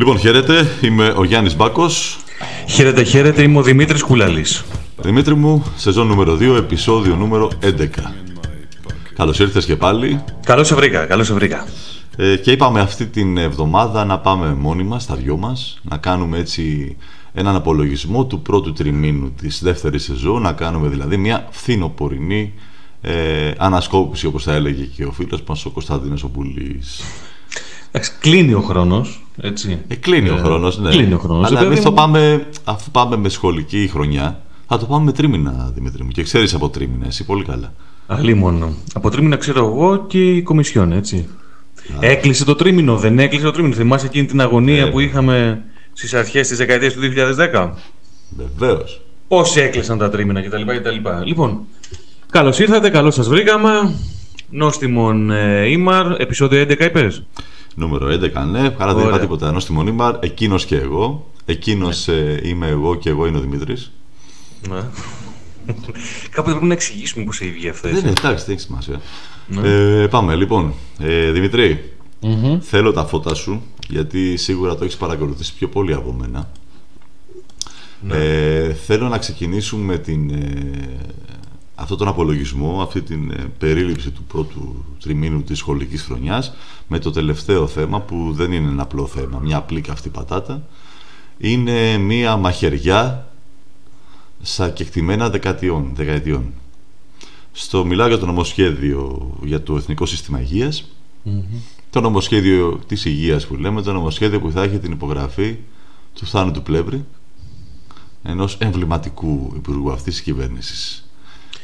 Λοιπόν, χαίρετε, είμαι ο Γιάννης Μπάκος. Χαίρετε, χαίρετε, είμαι ο Δημήτρης Κουλαλής. Δημήτρη μου, σεζόν νούμερο 2, επεισόδιο νούμερο 11. Καλώς ήρθες και πάλι. Καλώς σε βρήκα, καλώς σε βρήκα. Ε, και είπαμε αυτή την εβδομάδα να πάμε μόνοι μας, τα δυο μας, να κάνουμε έτσι έναν απολογισμό του πρώτου τριμήνου της δεύτερης σεζόν, να κάνουμε δηλαδή μια φθινοπορεινή ε, ανασκόπηση όπως θα έλεγε και ο φίλος μας ο Κωνσταντίνος Οπουλής. Εντάξει, κλείνει ο χρόνος, έτσι. Ε, κλείνει ο χρόνος, ναι. Κλείνει ο χρόνος. Αλλά Ε, εμείς βέβαια, το πάμε, αφού πάμε με σχολική χρονιά, θα το πάμε με τρίμηνα, Δημήτρη μου. Και ξέρεις από τρίμηνα, εσύ πολύ καλά. Αλλήμον. Από τρίμηνα ξέρω εγώ και η Κομισιόν, έτσι. Έκλεισε το τρίμηνο, δεν έκλεισε το τρίμηνο. Θυμάσαι εκείνη την αγωνία Ε. που είχαμε στις αρχές της δεκαετίας του 2010. Βεβαίως. Πώς έκλεισαν τα τρίμηνα κτλ. κτλ. Λοιπόν, καλώς ήρθατε, καλώς σας βρήκαμε. Νόστιμον ε, Ήμαρ, επεισόδιο 11 είπες; Νούμερο 11, ναι. Άρα δεν Ωραία. είπα τίποτα. Ενώ στη Μονίμαρ, εκείνος και εγώ. Εκείνος είμαι εγώ και εγώ είναι ο Δημήτρης. Ναι. Κάποτε πρέπει να εξηγήσουμε πώς έχει βγει αυτό. Δεν έτσι. είναι, εντάξει, δεν έχει σημασία. Ναι. Ε, πάμε λοιπόν. Ε, Δημητρή, Μμμ. θέλω τα φώτα σου γιατί σίγουρα το έχεις παρακολουθήσει πιο πολύ από μένα. Ναι. Ε, θέλω να ξεκινήσουμε με την, ε, αυτόν τον απολογισμό, αυτή την ε, περίληψη του πρώτου τριμήνου της σχολικής χρονιάς με το τελευταίο θέμα που δεν είναι ένα απλό θέμα, μια απλή καυτή πατάτα. Είναι μια μαχαιριά στα κεκτημένα δεκαετιών. δεκαετιών. Στο μιλάω για το νομοσχέδιο για το Εθνικό Σύστημα Υγείας το νομοσχέδιο της υγείας που λέμε, το νομοσχέδιο που θα έχει την υπογραφή του Θάνου του Πλεύρη, ενός εμβληματικού υπουργού αυτής της κυβέρνησης.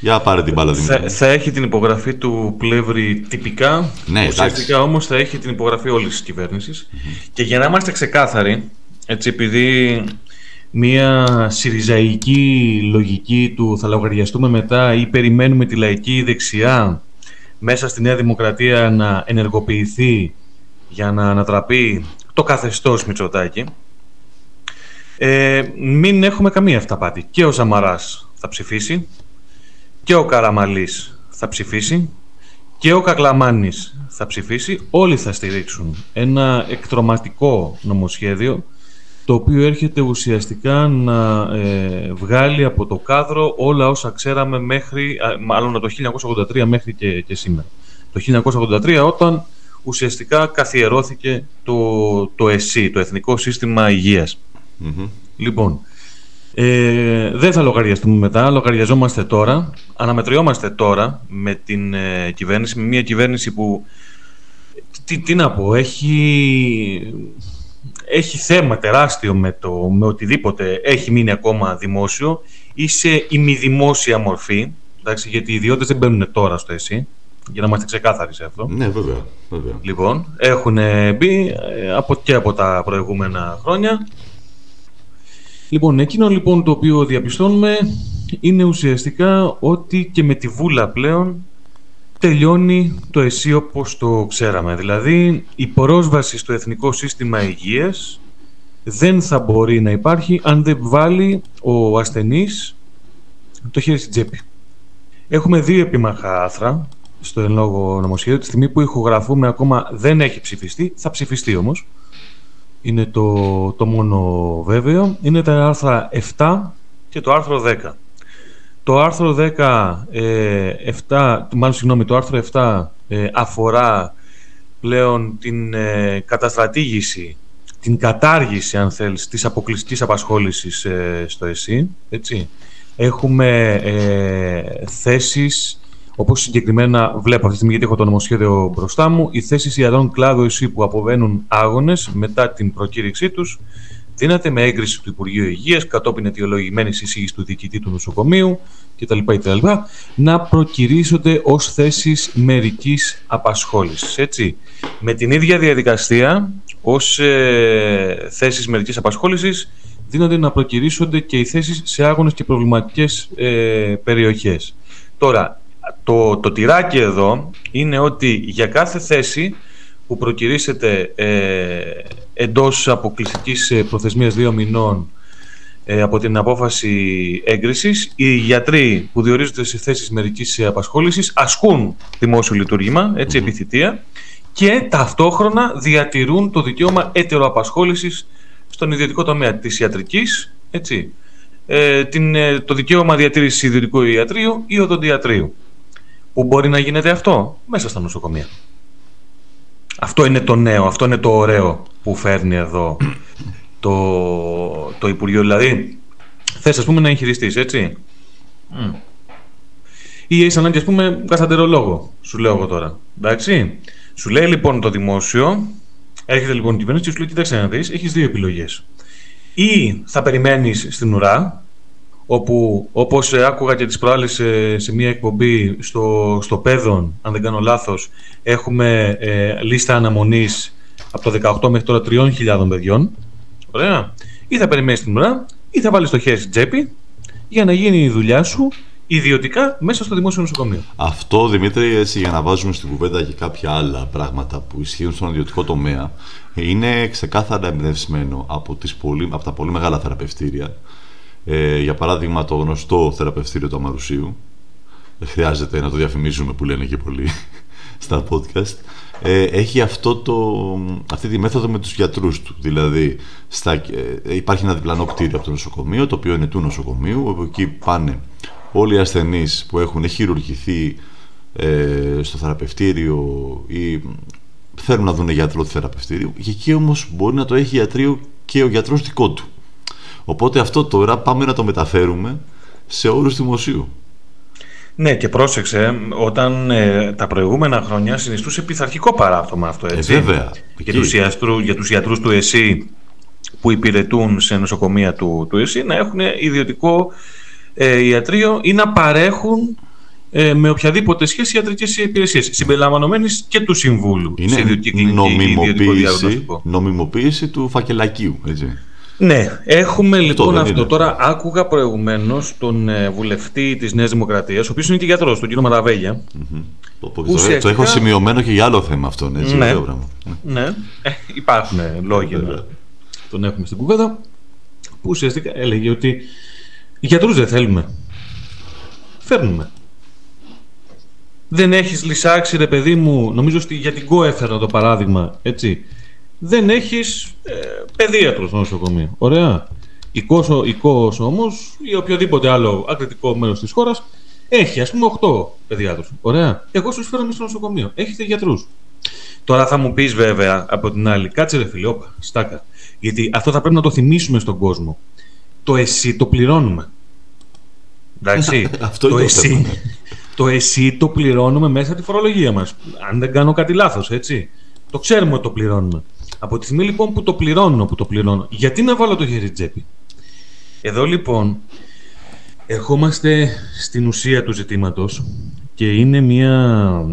Για πάρε την μπάλα, Δημήτρη. Θα, θα έχει την υπογραφή του πλεύρη τυπικά. Ναι, Ουσιαστικά όμως θα έχει την υπογραφή όλης της κυβερνησης Και για να είμαστε ξεκάθαροι, έτσι επειδή μια συριζαϊκή λογική του θα λογαριαστούμε μετά ή περιμένουμε τη λαϊκή δεξιά μέσα στη Νέα Δημοκρατία να ενεργοποιηθεί για να ανατραπεί το καθεστώς Μητσοτάκη, ε, μην έχουμε καμία αυταπάτη. Και ο Σαμαράς θα ψηφίσει και ο Καραμαλής θα ψηφίσει και ο Κακλαμάνης θα ψηφίσει. Όλοι θα στηρίξουν ένα εκτροματικό νομοσχέδιο το οποίο έρχεται ουσιαστικά να ε, βγάλει από το κάδρο όλα όσα ξέραμε μέχρι, α, μάλλον από το 1983 μέχρι και, και σήμερα. Το 1983 όταν ουσιαστικά καθιερώθηκε το, το ΕΣΥ, το Εθνικό Σύστημα Υγείας. Μμμ. Λοιπόν, ε, δεν θα λογαριαστούμε μετά, λογαριαζόμαστε τώρα, αναμετριόμαστε τώρα με την ε, κυβέρνηση, με μια κυβέρνηση που, τι, τι να πω, έχει, έχει θέμα τεράστιο με, το, με οτιδήποτε έχει μείνει ακόμα δημόσιο ή σε ημιδημόσια μορφή, εντάξει, γιατί οι ιδιώτες δεν μπαίνουν τώρα στο ΕΣΥ, για να είμαστε ξεκάθαροι σε αυτό. Ναι, βέβαια. βέβαια. Λοιπόν, έχουν μπει ε, από, και από τα προηγούμενα χρόνια. Λοιπόν, εκείνο λοιπόν το οποίο διαπιστώνουμε είναι ουσιαστικά ότι και με τη βούλα πλέον τελειώνει το ΕΣΥ όπως το ξέραμε. Δηλαδή, η πρόσβαση στο Εθνικό Σύστημα Υγείας δεν θα μπορεί να υπάρχει αν δεν βάλει ο ασθενής το χέρι στην τσέπη. Έχουμε δύο επίμαχα άθρα στο εν λόγω νομοσχέδιο. Τη στιγμή που ηχογραφούμε ακόμα δεν έχει ψηφιστεί, θα ψηφιστεί όμως. Είναι το, το μόνο βέβαιο. Είναι τα άρθρα 7 και το άρθρο 10. Το άρθρο 10, ε, 7, μάλλον συγγνώμη, το άρθρο 7 ε, αφορά πλέον την ε, καταστρατήγηση, την κατάργηση, αν θέλεις, της αποκλειστικής απασχόλησης ε, στο ΕΣΥ, έτσι. Έχουμε ε, θέσεις, όπως συγκεκριμένα βλέπω αυτή τη στιγμή γιατί έχω το νομοσχέδιο μπροστά μου, οι θέσεις ιατρών κλάδου ΕΣΥ που αποβαίνουν άγονες μετά την προκήρυξή τους δύναται με έγκριση του Υπουργείου Υγείας κατόπιν αιτιολογημένης εισήγησης του διοικητή του νοσοκομείου κτλ. κτλ να προκυρήσονται ως θέσεις μερικής απασχόλησης. Έτσι. Με την ίδια διαδικασία ως ε, θέσεις μερικής απασχόλησης δίνονται να προκυρήσονται και οι θέσεις σε άγονες και προβληματικές ε, περιοχές. Τώρα, το, το τυράκι εδώ είναι ότι για κάθε θέση που προκυρήσεται ε, εντός αποκλειστικής ε, προθεσμίας δύο μηνών ε, από την απόφαση έγκρισης, οι γιατροί που διορίζονται σε θέσεις μερικής απασχόλησης ασκούν δημόσιο λειτουργήμα, έτσι, επιθυτεία, και ταυτόχρονα διατηρούν το δικαίωμα έτεροαπασχόλησης στον ιδιωτικό τομέα της ιατρικής, έτσι, ε, την, ε, το δικαίωμα διατήρησης ιδιωτικού ιατρίου ή οδοντιατρίου. Πού μπορεί να γίνεται αυτό; Μέσα στα νοσοκομεία. Αυτό είναι το νέο, αυτό είναι το ωραίο που φέρνει εδώ το, το Υπουργείο. Δηλαδή, θες ας πούμε να εγχειριστείς, έτσι; Mm. Ή έχει ανάγκη, ας πούμε, καθαντερολόγο, σου λέω εγώ τώρα. Εντάξει; Σου λέει λοιπόν το δημόσιο, έρχεται λοιπόν η κυβέρνηση και σου λέει: Κοιτάξτε να δεις, έχεις δύο επιλογές. Ή θα περιμένεις στην ουρά, όπου όπως άκουγα και τις προάλλες σε, σε μια εκπομπή στο, στο Πέδον, αν δεν κάνω λάθος, έχουμε ε, λίστα αναμονής από το 18 μέχρι τώρα 3.000 παιδιών. Ωραία. Ή θα περιμένεις την ουρά, ή θα βάλεις το χέρι στην τσέπη για να γίνει η δουλειά σου ιδιωτικά μέσα στο δημόσιο νοσοκομείο. Αυτό, Δημήτρη, έτσι για να βάζουμε στην κουβέντα και κάποια άλλα πράγματα που ισχύουν στον ιδιωτικό τομέα, είναι ξεκάθαρα εμπνευσμένο από, τις πολύ, από τα πολύ μεγάλα θεραπευτήρια. Ε, για παράδειγμα, το γνωστό θεραπευτήριο του Αμαρουσίου. Δεν χρειάζεται να το διαφημίζουμε που λένε και πολλοί στα podcast. Ε, έχει αυτό το, αυτή τη μέθοδο με τους γιατρούς του. Δηλαδή, στα, ε, υπάρχει ένα διπλανό κτίριο από το νοσοκομείο, το οποίο είναι του νοσοκομείου, όπου εκεί πάνε όλοι οι ασθενείς που έχουν χειρουργηθεί ε, στο θεραπευτήριο ή θέλουν να δουν γιατρό του θεραπευτήριου και εκεί όμως μπορεί να το έχει γιατρίο και ο γιατρός δικό του. Οπότε αυτό τώρα πάμε να το μεταφέρουμε σε όρους δημοσίου. Ναι, και πρόσεξε, όταν ε, τα προηγούμενα χρόνια συνιστούσε πειθαρχικό παράπτωμα αυτό, έτσι. Ε, βέβαια. Για τους, ιατρού, για τους ιατρούς του ΕΣΥ που υπηρετούν σε νοσοκομεία του, του ΕΣΥ να έχουν ιδιωτικό ε, ιατρείο ή να παρέχουν ε, με οποιαδήποτε σχέση ιατρικές υπηρεσίες συμπεριλαμβανομένης και του Συμβούλου. Είναι νομιμοποίηση, νομιμοποίηση του φακελακίου, έτσι. Ναι, έχουμε λοιπόν αυτό. Τώρα άκουγα προηγουμένως τον ε, βουλευτή της Νέας Δημοκρατίας, ο οποίος είναι και γιατρός, τον κύριο Μαραβέγια. Mm-hmm. Το, έχω σημειωμένο και για άλλο θέμα αυτό. Έτσι, ναι, ναι. Ε, υπάρχουν λόγια να τον έχουμε στην κουβέντα. Που ουσιαστικά έλεγε ότι Γιατρούς δεν θέλουμε. Φέρνουμε. Δεν έχεις λυσάξει ρε παιδί μου, νομίζω ότι για την ΚΟ έφερα το παράδειγμα, έτσι. Δεν έχεις ε, παιδίατρο στο νοσοκομείο. Ωραία. Η ΚΟΣ, η ΚΟΣ όμως ή οποιοδήποτε άλλο ακριτικό μέρος της χώρας έχει ας πούμε 8 παιδιάτρους. Ωραία. Εγώ σου φέρω στο νοσοκομείο. Έχετε γιατρούς. Τώρα θα μου πεις βέβαια από την άλλη, κάτσε ρε φιλιόπα, στάκα. Γιατί αυτό θα πρέπει να το θυμίσουμε στον κόσμο το εσύ το πληρώνουμε. Εντάξει, Αυτό το, εσύ, ναι. το εσύ το πληρώνουμε μέσα από τη φορολογία μας. Αν δεν κάνω κάτι λάθος, έτσι. Το ξέρουμε ότι το πληρώνουμε. Από τη στιγμή λοιπόν που το πληρώνω, που το πληρώνω, γιατί να βάλω το χέρι τσέπη; Εδώ λοιπόν ερχόμαστε στην ουσία του ζητήματος και είναι μια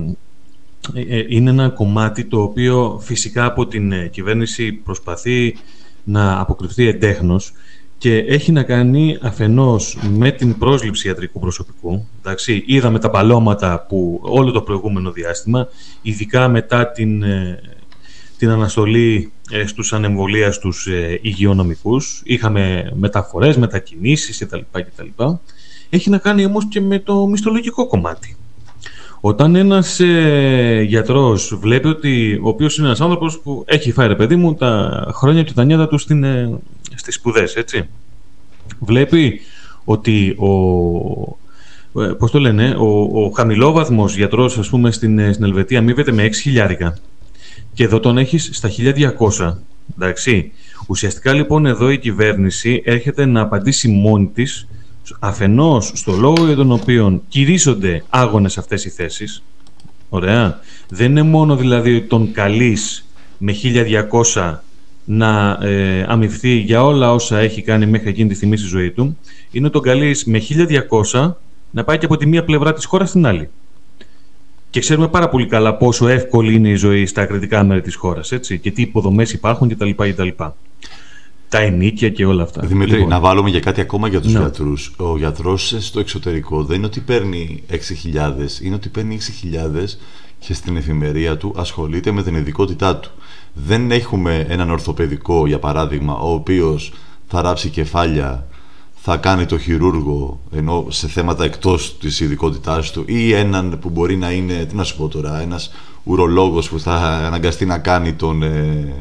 ε, ε, είναι ένα κομμάτι το οποίο φυσικά από την ε, κυβέρνηση προσπαθεί να αποκρυφθεί εντέχνος και έχει να κάνει αφενός με την πρόσληψη ιατρικού προσωπικού. Εντάξει, είδαμε τα παλώματα που όλο το προηγούμενο διάστημα, ειδικά μετά την, ε, την αναστολή ε, στους ανεμβολίαστους ε, υγειονομικούς. Είχαμε μεταφορές, μετακινήσεις κτλ. κτλ. Έχει να κάνει όμως και με το μισθολογικό κομμάτι. Όταν ένας ε, γιατρός βλέπει ότι ο οποίος είναι ένας άνθρωπος που έχει φάει ρε παιδί μου τα χρόνια και τα νιάτα του στην, ε, στις σπουδές, έτσι. Βλέπει ότι ο, ε, πώς το λένε, ο, ο χαμηλόβαθμος γιατρός ας πούμε στην, ε, στην Ελβετία αμείβεται με 6 χιλιάρικα και εδώ τον έχεις στα 1200. Εντάξει. Ουσιαστικά λοιπόν εδώ η κυβέρνηση έρχεται να απαντήσει μόνη της αφενός στο λόγο για τον οποίο κηρύσσονται άγονες αυτές οι θέσεις. Ωραία. Δεν είναι μόνο δηλαδή τον καλής με 1200 να ε, αμυφθεί για όλα όσα έχει κάνει μέχρι εκείνη τη στιγμή στη ζωή του. Είναι τον καλής με 1200 να πάει και από τη μία πλευρά της χώρας στην άλλη. Και ξέρουμε πάρα πολύ καλά πόσο εύκολη είναι η ζωή στα ακριτικά μέρη της χώρας, έτσι, και τι υποδομές υπάρχουν κτλ. κτλ τα ενίκια και όλα αυτά. Δημήτρη, λοιπόν. να βάλουμε για κάτι ακόμα για τους ναι. γιατρούς. Ο γιατρός στο εξωτερικό δεν είναι ότι παίρνει 6.000, είναι ότι παίρνει 6.000 και στην εφημερία του ασχολείται με την ειδικότητά του. Δεν έχουμε έναν ορθοπαιδικό, για παράδειγμα, ο οποίος θα ράψει κεφάλια, θα κάνει το χειρούργο ενώ σε θέματα εκτός της ειδικότητάς του ή έναν που μπορεί να είναι, τι να σου πω τώρα, ένας ουρολόγος που θα αναγκαστεί να κάνει τον, ε,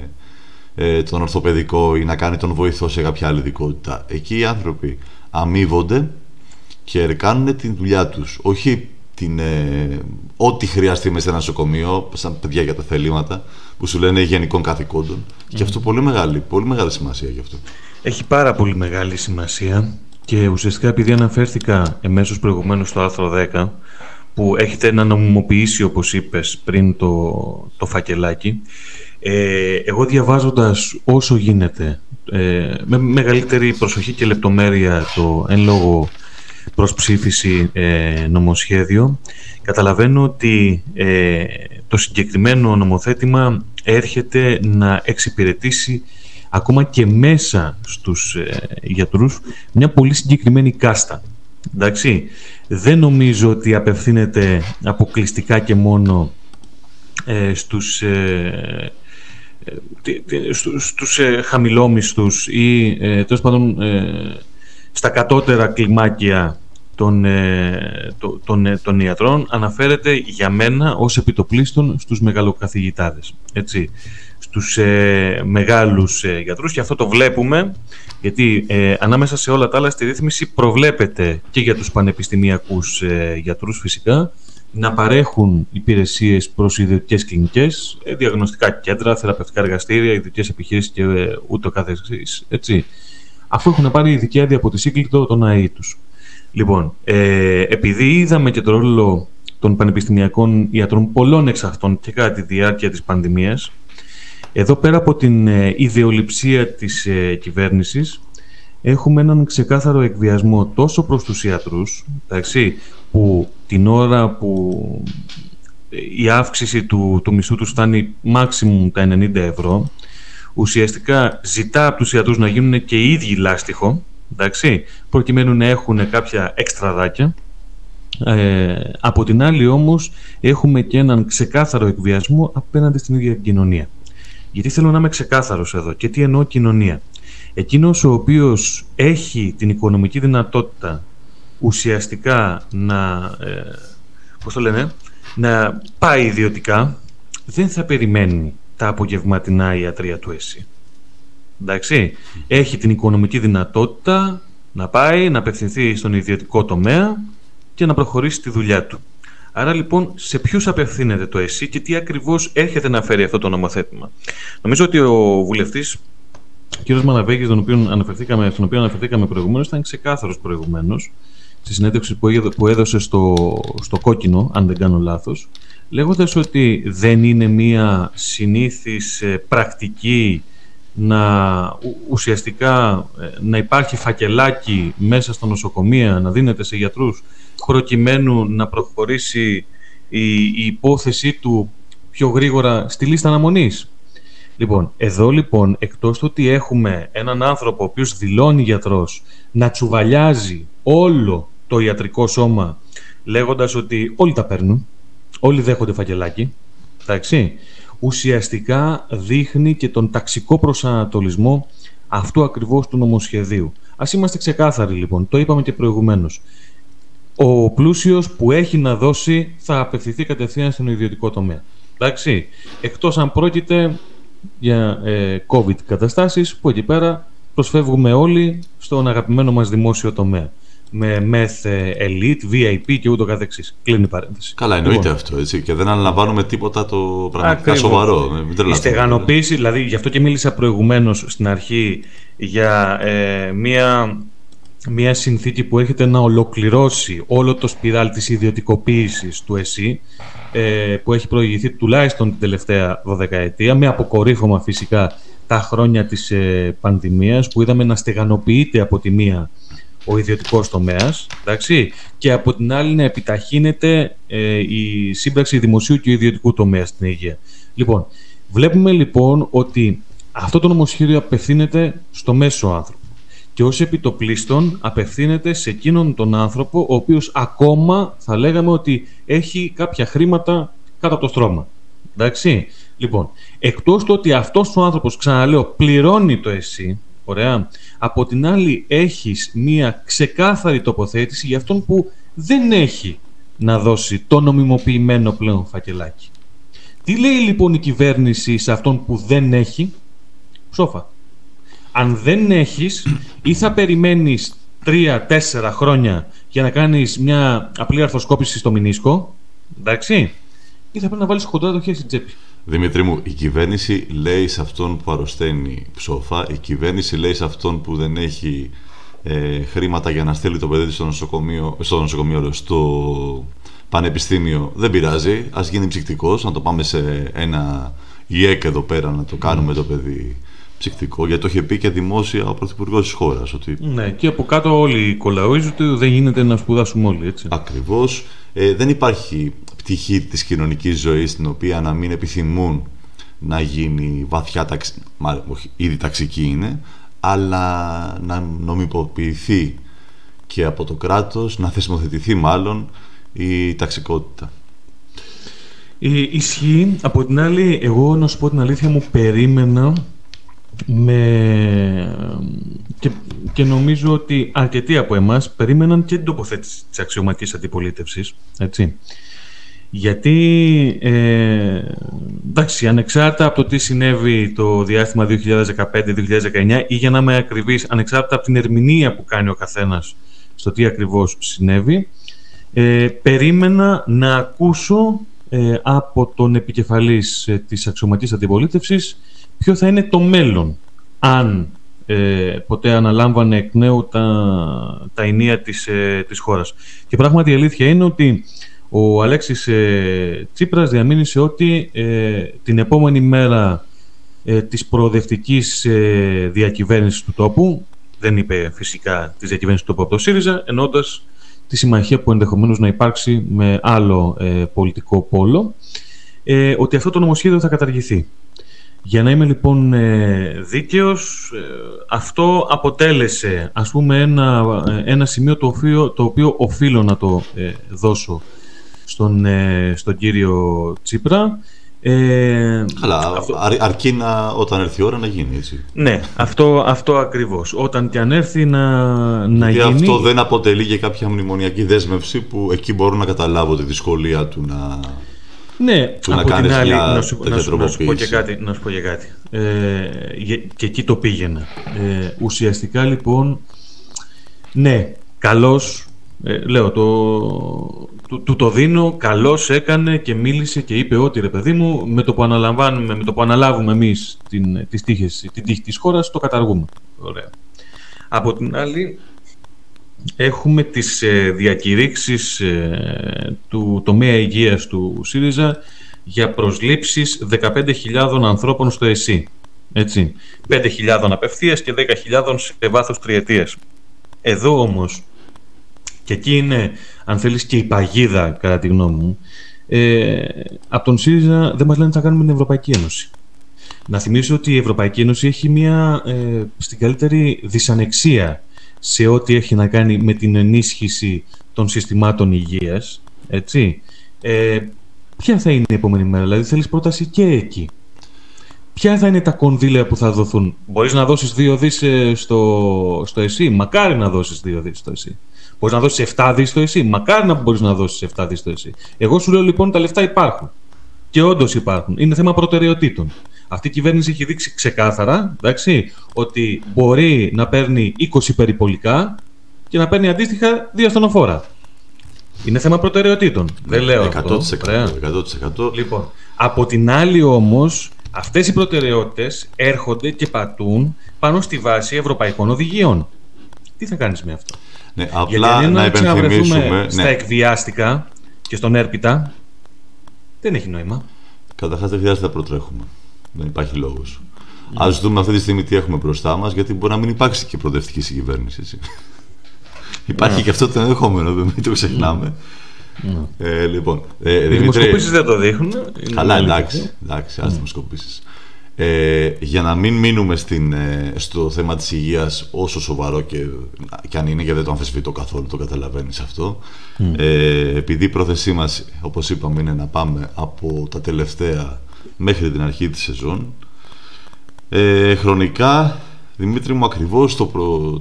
ε, τον ορθοπαιδικό ή να κάνει τον βοηθό σε κάποια άλλη δικότητα. Εκεί οι άνθρωποι αμείβονται και κάνουν την δουλειά τους. Όχι την, ε, ό,τι χρειαστεί μέσα σε ένα νοσοκομείο, σαν παιδιά για τα θελήματα, που σου λένε γενικών καθηκόντων. Και αυτό πολύ μεγάλη, πολύ μεγάλη σημασία γι' αυτό. Έχει πάρα πολύ μεγάλη σημασία και ουσιαστικά επειδή αναφέρθηκα εμέσως προηγουμένως στο άρθρο 10 που έχετε να νομιμοποιήσει όπως είπες πριν το, το φακελάκι ε, εγώ διαβάζοντας όσο γίνεται ε, με μεγαλύτερη προσοχή και λεπτομέρεια το εν λόγω προς ψήφιση ε, νομοσχέδιο καταλαβαίνω ότι ε, το συγκεκριμένο νομοθέτημα έρχεται να εξυπηρετήσει ακόμα και μέσα στους ε, γιατρούς μια πολύ συγκεκριμένη κάστα. Εντάξει, δεν νομίζω ότι απευθύνεται αποκλειστικά και μόνο ε, στους, ε, ε στους ε, χαμηλόμισθους ή ε, πάντων στα κατώτερα κλιμάκια των, των, των ιατρών αναφέρεται για μένα ως επιτοπλίστων στους μεγαλοκαθηγητάδες. Έτσι τους ε, μεγάλους ε, γιατρούς και αυτό το βλέπουμε γιατί ε, ανάμεσα σε όλα τα άλλα στη ρύθμιση προβλέπεται και για τους πανεπιστημιακούς ε, γιατρούς φυσικά να παρέχουν υπηρεσίες προς ιδιωτικές κλινικές, ε, διαγνωστικά κέντρα, θεραπευτικά εργαστήρια, ιδιωτικές επιχειρήσεις και ούτω καθεξής. Έτσι. Αφού έχουν πάρει ειδική άδεια από τη σύγκλιτο τον ΑΕΗ τους. Λοιπόν, επειδή είδαμε και το ρόλο των πανεπιστημιακών ιατρών πολλών εξ αυτών και κατά τη διάρκεια της πανδημίας, εδώ πέρα από την ε, ιδεολειψία της ε, κυβέρνησης έχουμε έναν ξεκάθαρο εκβιασμό τόσο προς τους ιατρούς, εντάξει, που την ώρα που ε, η αύξηση του, του μισθού τους φτάνει maximum τα 90 ευρώ, ουσιαστικά ζητά από τους ιατρούς να γίνουν και οι ίδιοι λάστιχο, εντάξει, προκειμένου να έχουν κάποια εξτραδάκια. Ε, από την άλλη όμως έχουμε και έναν ξεκάθαρο εκβιασμό απέναντι στην ίδια κοινωνία. Γιατί θέλω να είμαι ξεκάθαρος εδώ και τι εννοώ κοινωνία. Εκείνος ο οποίος έχει την οικονομική δυνατότητα ουσιαστικά να, ε, πώς το λένε, να πάει ιδιωτικά, δεν θα περιμένει τα απογευματινά ιατρία του ΕΣΥ. Εντάξει, έχει την οικονομική δυνατότητα να πάει, να απευθυνθεί στον ιδιωτικό τομέα και να προχωρήσει τη δουλειά του. Άρα λοιπόν σε ποιους απευθύνεται το ΕΣΥ και τι ακριβώς έρχεται να φέρει αυτό το νομοθέτημα. Νομίζω ότι ο βουλευτής κ. Μαναβέγη, τον οποίο αναφερθήκαμε, στον οποίο αναφερθήκαμε προηγουμένως, ήταν ξεκάθαρος προηγουμένως στη συνέντευξη που έδωσε στο, στο κόκκινο, αν δεν κάνω λάθος, λέγοντας ότι δεν είναι μία συνήθις ε, πρακτική να ουσιαστικά ε, να υπάρχει φακελάκι μέσα στα νοσοκομεία, να δίνεται σε γιατρούς προκειμένου να προχωρήσει η, η υπόθεσή του πιο γρήγορα στη λίστα αναμονής. Λοιπόν, εδώ λοιπόν, εκτός του ότι έχουμε έναν άνθρωπο ο οποίος δηλώνει γιατρός να τσουβαλιάζει όλο το ιατρικό σώμα λέγοντας ότι όλοι τα παίρνουν, όλοι δέχονται φακελάκι, εντάξει, ουσιαστικά δείχνει και τον ταξικό προσανατολισμό αυτού ακριβώς του νομοσχεδίου. Ας είμαστε ξεκάθαροι λοιπόν, το είπαμε και προηγουμένως ο πλούσιος που έχει να δώσει θα απευθυνθεί κατευθείαν στον ιδιωτικό τομέα. Εντάξει, εκτός αν πρόκειται για ε, COVID καταστάσεις που εκεί πέρα προσφεύγουμε όλοι στον αγαπημένο μας δημόσιο τομέα με μεθ ε, elite, VIP και ούτω καθεξής. Κλείνει η παρένθεση. Καλά, εννοείται λοιπόν. αυτό έτσι, και δεν αναλαμβάνουμε τίποτα το πραγματικά σοβαρό. Η στεγανοποίηση, δηλαδή γι' αυτό και μίλησα προηγουμένως στην αρχή για ε, μία μια συνθήκη που έρχεται να ολοκληρώσει όλο το σπιράλ της ιδιωτικοποίησης του ΕΣΥ ε, που έχει προηγηθεί τουλάχιστον την τελευταία 12 ετία με αποκορύφωμα φυσικά τα χρόνια της ε, πανδημίας που είδαμε να στεγανοποιείται από τη μία ο ιδιωτικός τομέας εντάξει, και από την άλλη να επιταχύνεται ε, η σύμπραξη δημοσίου και ιδιωτικού τομέα στην υγεία. Λοιπόν, βλέπουμε λοιπόν ότι αυτό το νομοσχέδιο απευθύνεται στο μέσο άνθρωπο και ως επιτοπλίστων απευθύνεται σε εκείνον τον άνθρωπο ο οποίος ακόμα θα λέγαμε ότι έχει κάποια χρήματα κάτω από το στρώμα. Εντάξει. Λοιπόν, εκτός του ότι αυτός ο άνθρωπος, ξαναλέω, πληρώνει το εσύ, ωραία, από την άλλη έχεις μία ξεκάθαρη τοποθέτηση για αυτόν που δεν έχει να δώσει το νομιμοποιημένο πλέον φακελάκι. Τι λέει λοιπόν η κυβέρνηση σε αυτόν που δεν έχει; Ψόφα. Αν δεν έχεις ή θα περιμένεις τρία-τέσσερα χρόνια για να κάνεις μια απλή αρθροσκόπηση στο μηνίσκο, εντάξει, ή θα πρέπει να βάλεις χοντρά το χέρι στην τσέπη. Δημήτρη μου, η κυβέρνηση λέει σε αυτόν που αρρωσταίνει ψόφα, η κυβέρνηση λέει σε αυτόν που δεν έχει ε, χρήματα για να στείλει το παιδί στο νοσοκομείο, στο, νοσοκομείο, στο πανεπιστήμιο, δεν πειράζει, ας γίνει ψυκτικός, να το πάμε σε ένα ΙΕΚ εδώ πέρα να το κάνουμε το παιδί ψυκτικό, γιατί το είχε πει και δημόσια ο Πρωθυπουργός της χώρας. Ότι... Ναι, και από κάτω όλοι κολαόίζουν ότι δεν γίνεται να σπουδάσουμε όλοι, έτσι. Ακριβώς. Ε, δεν υπάρχει πτυχή της κοινωνικής ζωής στην οποία να μην επιθυμούν να γίνει βαθιά ταξ... Μάλλον, όχι, ήδη ταξική είναι, αλλά να νομιμοποιηθεί και από το κράτος, να θεσμοθετηθεί μάλλον η ταξικότητα. Η, ισχύει. Από την άλλη, εγώ να σου πω την αλήθεια μου περίμενα με... Και, και νομίζω ότι αρκετοί από εμάς περίμεναν και την τοποθέτηση της αξιωματικής αντιπολίτευσης. Έτσι. Γιατί, ε, εντάξει, ανεξάρτητα από το τι συνέβη το διάστημα 2015-2019 ή για να είμαι ακριβής, ανεξάρτητα από την ερμηνεία που κάνει ο καθένας στο τι ακριβώς συνέβη, ε, περίμενα να ακούσω ε, από τον επικεφαλής ε, της αξιωματικής αντιπολίτευσης ποιο θα είναι το μέλλον αν ε, ποτέ αναλάμβανε εκ νέου τα, τα ενία της, ε, της χώρας. Και πράγματι η αλήθεια είναι ότι ο Αλέξης ε, Τσίπρας διαμήνυσε ότι ε, την επόμενη μέρα ε, της προοδευτικής ε, διακυβέρνησης του τόπου, δεν είπε φυσικά της διακυβέρνησης του τόπου από το ΣΥΡΙΖΑ, εννοώντας τη συμμαχία που ενδεχομένως να υπάρξει με άλλο πολιτικό πόλο, ότι αυτό το νομοσχέδιο θα καταργηθεί. Για να είμαι λοιπόν δίκαιος, αυτό αποτέλεσε ας πούμε ένα, ένα σημείο το οποίο, το οποίο οφείλω να το δώσω στον, ε, στον κύριο Τσίπρα. Ε, Αλλά αρκεί να, όταν έρθει η ώρα να γίνει έτσι. Ναι, αυτό, αυτό ακριβώς. Όταν και αν έρθει να, να γίνει... αυτό δεν αποτελεί και κάποια μνημονιακή δέσμευση που εκεί μπορώ να καταλάβω τη δυσκολία του να... Ναι, του από να την άλλη, να σου, να, σου, να, σου, πω και κάτι. Να σου πω και, κάτι. Ε, και εκεί το πήγαινα. Ε, ουσιαστικά λοιπόν, ναι, καλώς ε, λέω, το, του, το δίνω, καλώς έκανε και μίλησε και είπε ότι ρε παιδί μου, με το που αναλαμβάνουμε, με το που αναλάβουμε εμείς την, τις τύχες, την τύχη της χώρας, το καταργούμε. Ωραία. Από την άλλη, έχουμε τις ε, διακηρύξεις ε, του τομέα υγείας του ΣΥΡΙΖΑ για προσλήψεις 15.000 ανθρώπων στο ΕΣΥ. Έτσι. 5.000 απευθείας και 10.000 σε βάθος τριετίας. Εδώ όμως και εκεί είναι, αν θέλεις, και η παγίδα, κατά τη γνώμη μου. Ε, από τον ΣΥΡΙΖΑ δεν μας λένε τι θα κάνουμε την Ευρωπαϊκή Ένωση. Να θυμίσω ότι η Ευρωπαϊκή Ένωση έχει μια ε, στην καλύτερη δυσανεξία σε ό,τι έχει να κάνει με την ενίσχυση των συστημάτων υγείας. Έτσι. Ε, ποια θα είναι η επόμενη μέρα, δηλαδή θέλεις πρόταση και εκεί. Ποια θα είναι τα κονδύλια που θα δοθούν; Μπορείς να δώσεις δύο δις ε, στο, στο ΕΣΥ; Μακάρι να δώσεις δύο δις στο ΕΣΥ. Μπορείς να δώσεις 7 δις το εσύ. Μακάρι να μπορείς να δώσεις 7 δις το εσύ. Εγώ σου λέω λοιπόν τα λεφτά υπάρχουν. Και όντως υπάρχουν. Είναι θέμα προτεραιοτήτων. Αυτή η κυβέρνηση έχει δείξει ξεκάθαρα εντάξει, ότι μπορεί να παίρνει 20 περιπολικά και να παίρνει αντίστοιχα δύο ασθενοφόρα. Είναι θέμα προτεραιοτήτων. Δεν λέω 100%, αυτό. 100%. Λοιπόν, από την άλλη όμως, αυτές οι προτεραιότητες έρχονται και πατούν πάνω στη βάση ευρωπαϊκών οδηγιών. Τι θα κάνεις με αυτό; Ναι, απλά Γιατί να υπενθυμίσουμε. Στα ναι. εκβιάστικα και στον έρπιτα δεν έχει νόημα. Καταρχάς δεν χρειάζεται να προτρέχουμε. Δεν υπάρχει λόγος. Α δούμε αυτή τη στιγμή τι έχουμε μπροστά μας, γιατί μπορεί να μην υπάρξει και προοδευτική συγκυβέρνηση. υπάρχει ναι. και αυτό το ενδεχόμενο, δεν το ξεχνάμε. Ναι. Ε, λοιπόν, ε, Οι δημοσκοπήσεις δεν το δείχνουν. Καλά, εντάξει, εντάξει, ας δημοσκοπήσεις. Ε, για να μην μείνουμε στην, ε, στο θέμα της υγείας όσο σοβαρό και, και αν είναι και δεν το αμφισβητώ καθόλου, το καταλαβαίνεις αυτό ε, επειδή η πρόθεσή μας όπως είπαμε είναι να πάμε από τα τελευταία μέχρι την αρχή της σεζόν ε, χρονικά Δημήτρη μου ακριβώς το,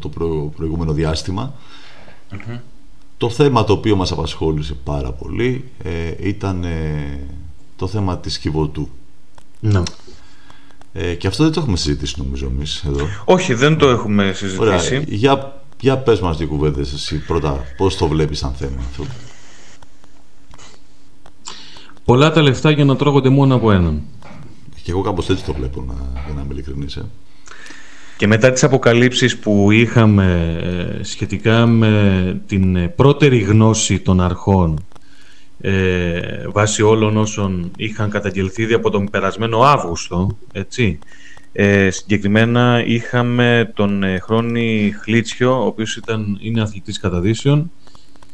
το προηγούμενο το θέμα το οποίο μας απασχόλησε πάρα πολύ ήταν το θέμα της Κιβωτού. Ναι. Ε, και αυτό δεν το έχουμε συζητήσει νομίζω εμείς εδώ. Όχι, δεν το έχουμε συζητήσει. Ωραία. Για, για πες μας δύο κουβέντες εσύ πρώτα, πώς το βλέπεις σαν θέμα αυτό. Πολλά τα λεφτά για να τρώγονται μόνο από έναν. Και εγώ κάπως έτσι το βλέπω, να, για να είμαι ειλικρινής. Ε. Και μετά τις αποκαλύψεις που είχαμε ε, σχετικά με την πρώτερη γνώση των αρχών ε, βάσει όλων όσων είχαν καταγγελθεί ήδη από τον περασμένο Αύγουστο, έτσι, ε, συγκεκριμένα είχαμε τον ε, Χρόνη Χλίτσιο, ο οποίος ήταν, είναι αθλητής καταδύσεων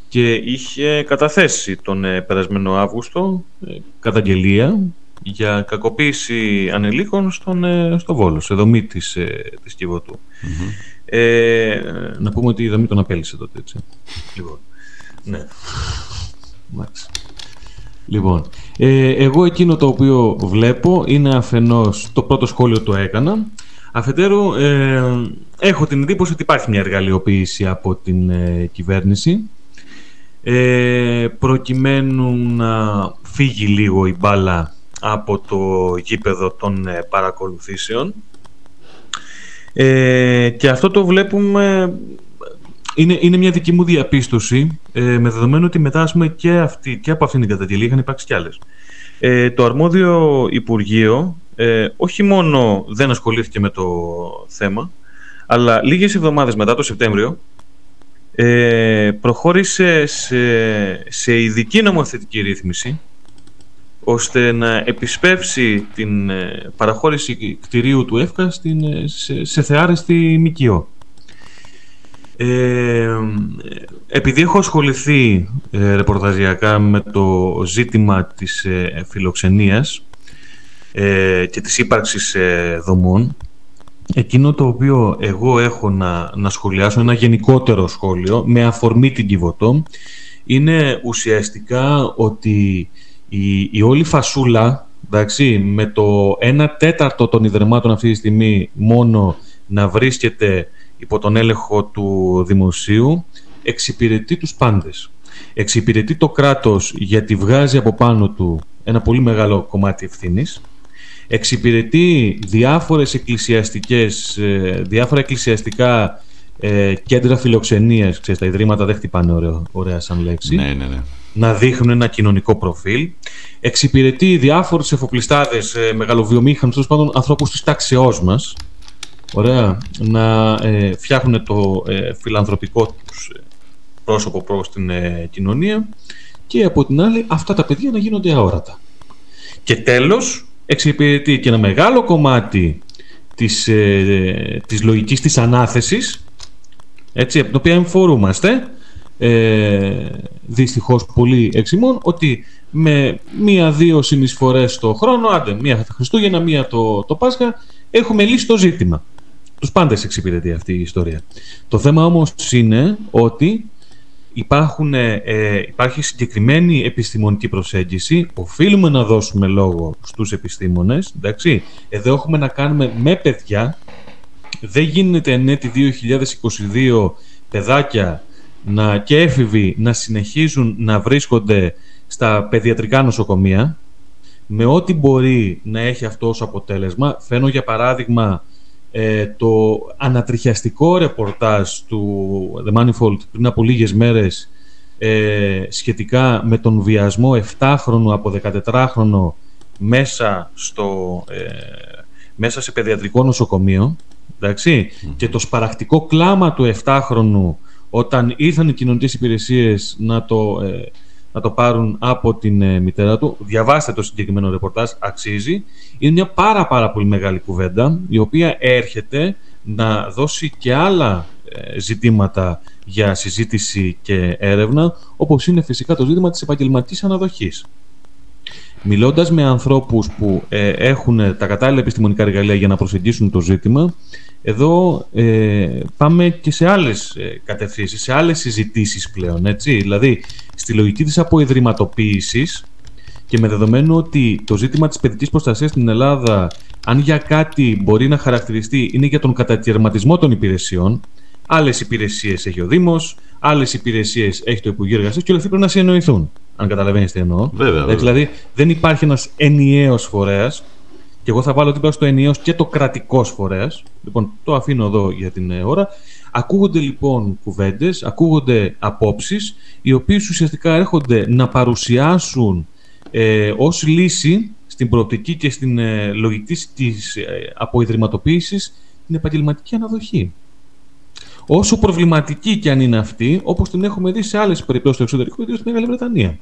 και είχε καταθέσει τον ε, περασμένο Αύγουστο ε, καταγγελία για κακοποίηση ανηλίκων στον, στο Βόλος, σε δομή της, της Κιβωτού. Ε, να πούμε ότι η δομή τον απέλησε τότε, έτσι. Λοιπόν, ναι. Λοιπόν, ε, εγώ εκείνο το οποίο βλέπω είναι αφενός το πρώτο σχόλιο το έκανα. Αφετέρου, ε, έχω την εντύπωση ότι υπάρχει μια εργαλειοποίηση από την ε, κυβέρνηση ε, προκειμένου να φύγει λίγο η μπάλα από το γήπεδο των ε, παρακολουθήσεων ε, και αυτό το βλέπουμε είναι, είναι μια δική μου διαπίστωση, ε, με δεδομένο ότι μετά πούμε, και, αυτή, και από αυτήν την καταγγελία είχαν υπάρξει κι άλλες. Ε, το αρμόδιο Υπουργείο ε, όχι μόνο δεν ασχολήθηκε με το θέμα, αλλά λίγες εβδομάδες μετά το Σεπτέμβριο ε, προχώρησε σε, σε ειδική νομοθετική ρύθμιση ώστε να επισπεύσει την ε, παραχώρηση κτηρίου του ΕΦΚΑ στην, ε, σε, σε θεάρεστη ΜΚΟ. Ε, επειδή έχω ασχοληθεί ε, ρεπορταζιακά με το ζήτημα της ε, φιλοξενίας ε, και της ύπαρξης ε, δομών, εκείνο το οποίο εγώ έχω να, να σχολιάσω, ένα γενικότερο σχόλιο, με αφορμή την Κιβωτό, είναι ουσιαστικά ότι η, η όλη φασούλα, εντάξει, με το 1 τέταρτο των ιδρυμάτων αυτή τη στιγμή μόνο να βρίσκεται υπό τον έλεγχο του δημοσίου εξυπηρετεί τους πάντες. Εξυπηρετεί το κράτος γιατί βγάζει από πάνω του ένα πολύ μεγάλο κομμάτι ευθύνης. Εξυπηρετεί διάφορες εκκλησιαστικές, ε, διάφορα εκκλησιαστικά ε, κέντρα φιλοξενίας, ξέρεις, τα ιδρύματα δεν χτυπάνε ωραία, ωραία σαν λέξη, ναι, ναι, ναι. να δείχνουν ένα κοινωνικό προφίλ. Εξυπηρετεί διάφορους εφοπλιστάδες, ε, μεγαλοβιομήχανους, τέλος πάντων ανθρώπους της τάξεώς μας, ωραία, να ε, φτιάχνουν το ε, φιλανθρωπικό τους ε, πρόσωπο προς την ε, κοινωνία και από την άλλη αυτά τα παιδιά να γίνονται αόρατα. Και τέλος, εξυπηρετεί και ένα μεγάλο κομμάτι της, ε, της λογικής της ανάθεσης, έτσι, από την οποία εμφορούμαστε, ε, δυστυχώς πολύ εξημών, ότι με μία-δύο συνεισφορές το χρόνο, άντε, μία Χριστούγεννα, μία το, το Πάσχα, έχουμε λύσει το ζήτημα. Τους πάντες εξυπηρετεί αυτή η ιστορία. Το θέμα όμως είναι ότι υπάρχουν, ε, υπάρχει συγκεκριμένη επιστημονική προσέγγιση. Οφείλουμε να δώσουμε λόγο στους επιστήμονες. Εντάξει. Εδώ έχουμε να κάνουμε με παιδιά. Δεν γίνεται εν έτη 2022 παιδάκια να, και έφηβοι να συνεχίζουν να βρίσκονται στα παιδιατρικά νοσοκομεία με ό,τι μπορεί να έχει αυτό ως αποτέλεσμα. Φαίνω για παράδειγμα ε, το ανατριχιαστικό ρεπορτάζ του The Manifold πριν από λίγες μέρες ε, σχετικά με τον βιασμό 7χρονου από 14χρονο μέσα, στο, ε, μέσα σε παιδιατρικό νοσοκομείο και το σπαρακτικό κλάμα του 7χρονου όταν ήρθαν οι κοινωνικές υπηρεσίες να το ε, να το πάρουν από την ε, μητέρα του. Διαβάστε το συγκεκριμένο ρεπορτάζ, αξίζει. Είναι μια πάρα πάρα πολύ μεγάλη κουβέντα, η οποία έρχεται να δώσει και άλλα ε, ζητήματα για συζήτηση και έρευνα, όπως είναι φυσικά το ζήτημα της επαγγελματικής αναδοχής. Μιλώντας με ανθρώπους που ε, έχουν τα κατάλληλα επιστημονικά εργαλεία για να προσεγγίσουν το ζήτημα, εδώ ε, πάμε και σε άλλες ε, κατευθύνσεις, σε άλλες συζητήσεις πλέον, έτσι. Δηλαδή, στη λογική της αποϊδρυματοποίησης και με δεδομένο ότι το ζήτημα της παιδικής προστασίας στην Ελλάδα, αν για κάτι μπορεί να χαρακτηριστεί, είναι για τον κατακαιρματισμό των υπηρεσιών, άλλες υπηρεσίες έχει ο Δήμος, άλλες υπηρεσίες έχει το Υπουργείο Εργασίας και όλοι αυτοί πρέπει να συνεννοηθούν. Αν καταλαβαίνεις τι εννοώ. Βέβαια, βέβαια. Δηλαδή δεν υπάρχει ένας ενιαίος φορέας. Και εγώ θα βάλω δίπλα στο ενιαίος και το κρατικός φορέας. Λοιπόν, το αφήνω εδώ για την ε, ώρα. Ακούγονται λοιπόν κουβέντες, ακούγονται απόψεις, οι οποίες ουσιαστικά έρχονται να παρουσιάσουν ε, ως λύση στην προοπτική και στην ε, λογική της ε, αποϊδρυματοποίησης την επαγγελματική αναδοχή. Όσο προβληματική και αν είναι αυτή, όπως την έχουμε δει σε άλλες περιπτώσεις στο εξωτερικό, ιδίως στη Μεγάλη Βρετανία.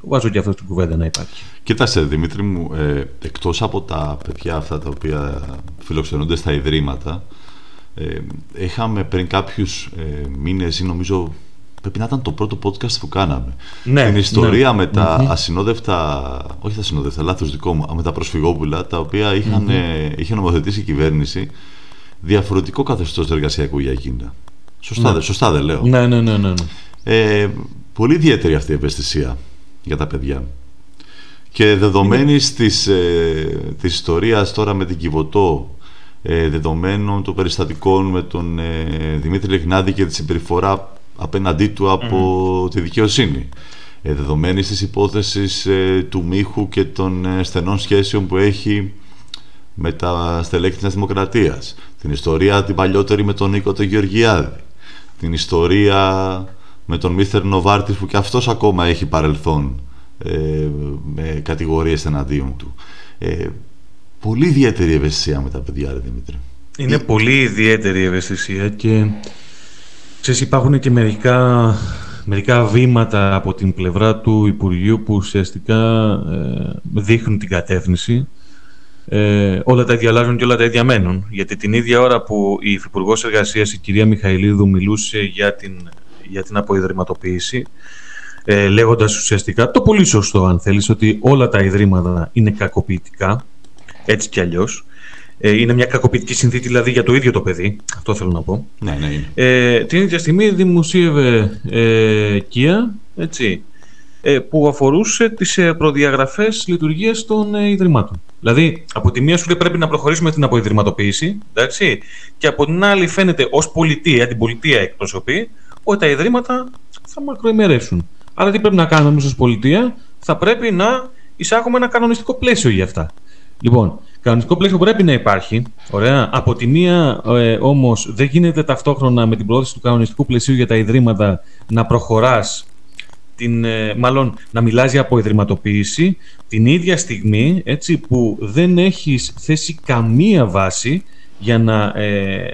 Το βάζω και αυτό στην κουβέντα να υπάρχει. Κοίτασε, Δημήτρη μου, ε, εκτός από τα παιδιά αυτά τα οποία φιλοξενούνται στα ιδρύματα, ε, είχαμε πριν κάποιους ε, μήνες ή νομίζω πρέπει να ήταν το πρώτο podcast που κάναμε. Ναι, την ιστορία ναι. με τα ασυνόδευτα, όχι τα ασυνόδευτα, λάθος δικό μου, με τα προσφυγόπουλα, τα οποία είχαν, ε, είχε νομοθετήσει η κυβέρνηση διαφορετικό καθεστώς εργασιακού για εκείνα. Σωστά, Ναι. δε- σωστά δεν λέω. Ναι, ναι, ναι, ναι. ναι. Ε, πολύ ιδιαίτερη αυτή η ευαισθησία για τα παιδιά. Και δεδομένης της, ε, της ιστορίας τώρα με την Κιβωτό, ε, δεδομένων των περιστατικών με τον ε, Δημήτρη Λεχνάδη και τη συμπεριφορά απέναντί του από τη δικαιοσύνη, ε, δεδομένης της υπόθεσης ε, του Μίχου και των ε, στενών σχέσεων που έχει με τα στελέχη της Νέας Δημοκρατίας, την ιστορία την παλιότερη με τον Νίκο τον Γεωργιάδη, την ιστορία με τον Μίστερ Νοβάρτης που και αυτός ακόμα έχει παρελθόν ε, με κατηγορίες εναντίον του. Ε, πολύ ιδιαίτερη ευαισθησία με τα παιδιά, ρε Δημήτρη. Είναι πολύ ιδιαίτερη η ευαισθησία και ξέρεις, υπάρχουν και μερικά, μερικά βήματα από την πλευρά του Υπουργείου που ουσιαστικά ε, δείχνουν την κατεύθυνση. Ε, όλα τα ίδια αλλάζουν και όλα τα ίδια μένουν. Γιατί την ίδια ώρα που η Υφυπουργός Εργασίας, η κυρία Μιχαηλίδου, μιλούσε για την, για την αποϊδρυματοποίηση, ε, λέγοντας ουσιαστικά το πολύ σωστό, αν θέλεις, ότι όλα τα ιδρύματα είναι κακοποιητικά, έτσι κι αλλιώς. Ε, είναι μια κακοποιητική συνθήκη δηλαδή για το ίδιο το παιδί. Αυτό θέλω να πω. Ναι, ναι, είναι. Ε, την ίδια στιγμή δημοσίευε ε, Kia, έτσι, ε, που αφορούσε τις ε, προδιαγραφές λειτουργίας των ε, ιδρυμάτων. Δηλαδή, από τη μία σου λέει πρέπει να προχωρήσουμε την αποϊδρυματοποίηση, εντάξει, και από την άλλη φαίνεται ως πολιτεία, την πολιτεία εκπροσωπεί, ότι τα ιδρύματα θα μακροημερέσουν. Άρα τι πρέπει να κάνουμε εμείς ως πολιτεία, θα πρέπει να εισάγουμε ένα κανονιστικό πλαίσιο για αυτά. Λοιπόν, κανονιστικό πλαίσιο πρέπει να υπάρχει. Ωραία. Από τη μία ε, όμως δεν γίνεται ταυτόχρονα με την πρόθεση του κανονιστικού πλαισίου για τα ιδρύματα να προχωράς. Την, ε, μάλλον να μιλάς για αποϊδρυματοποίηση την ίδια στιγμή έτσι, που δεν έχεις θέσει καμία βάση για να, ε,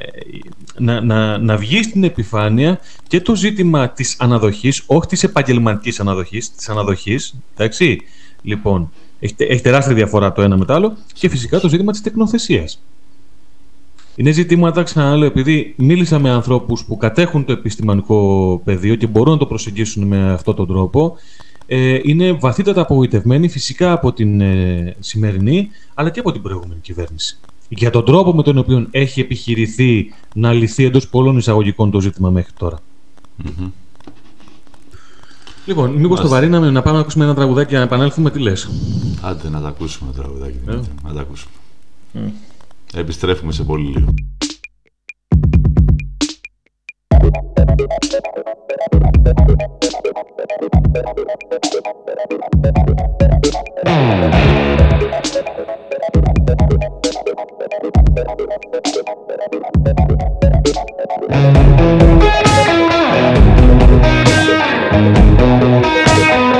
να, να, να βγεις στην επιφάνεια και το ζήτημα της αναδοχής, όχι της επαγγελματικής αναδοχής, της αναδοχής, εντάξει, λοιπόν, έχει, τε- έχει τεράστια διαφορά το ένα με το άλλο και φυσικά το ζήτημα της τεκνοθεσίας. Είναι ζητήματα, ξαναλέω, επειδή μίλησα με ανθρώπους που κατέχουν το επιστημονικό πεδίο και μπορούν να το προσεγγίσουν με αυτόν τον τρόπο, ε, είναι βαθύτατα απογοητευμένοι φυσικά από την ε, σημερινή, αλλά και από την προηγούμενη κυβέρνηση. Για τον τρόπο με τον οποίο έχει επιχειρηθεί να λυθεί εντός πολλών εισαγωγικών το ζήτημα μέχρι τώρα. Λοιπόν, μήπως το βαρύναμε να πάμε να ακούσουμε ένα τραγουδάκι και να επανέλθουμε, τι λες; Άντε να τα ακούσουμε το τραγουδάκι, Δημήτρη. Να τα ακούσουμε. Επιστρέφουμε σε πολύ λίγο. Babe,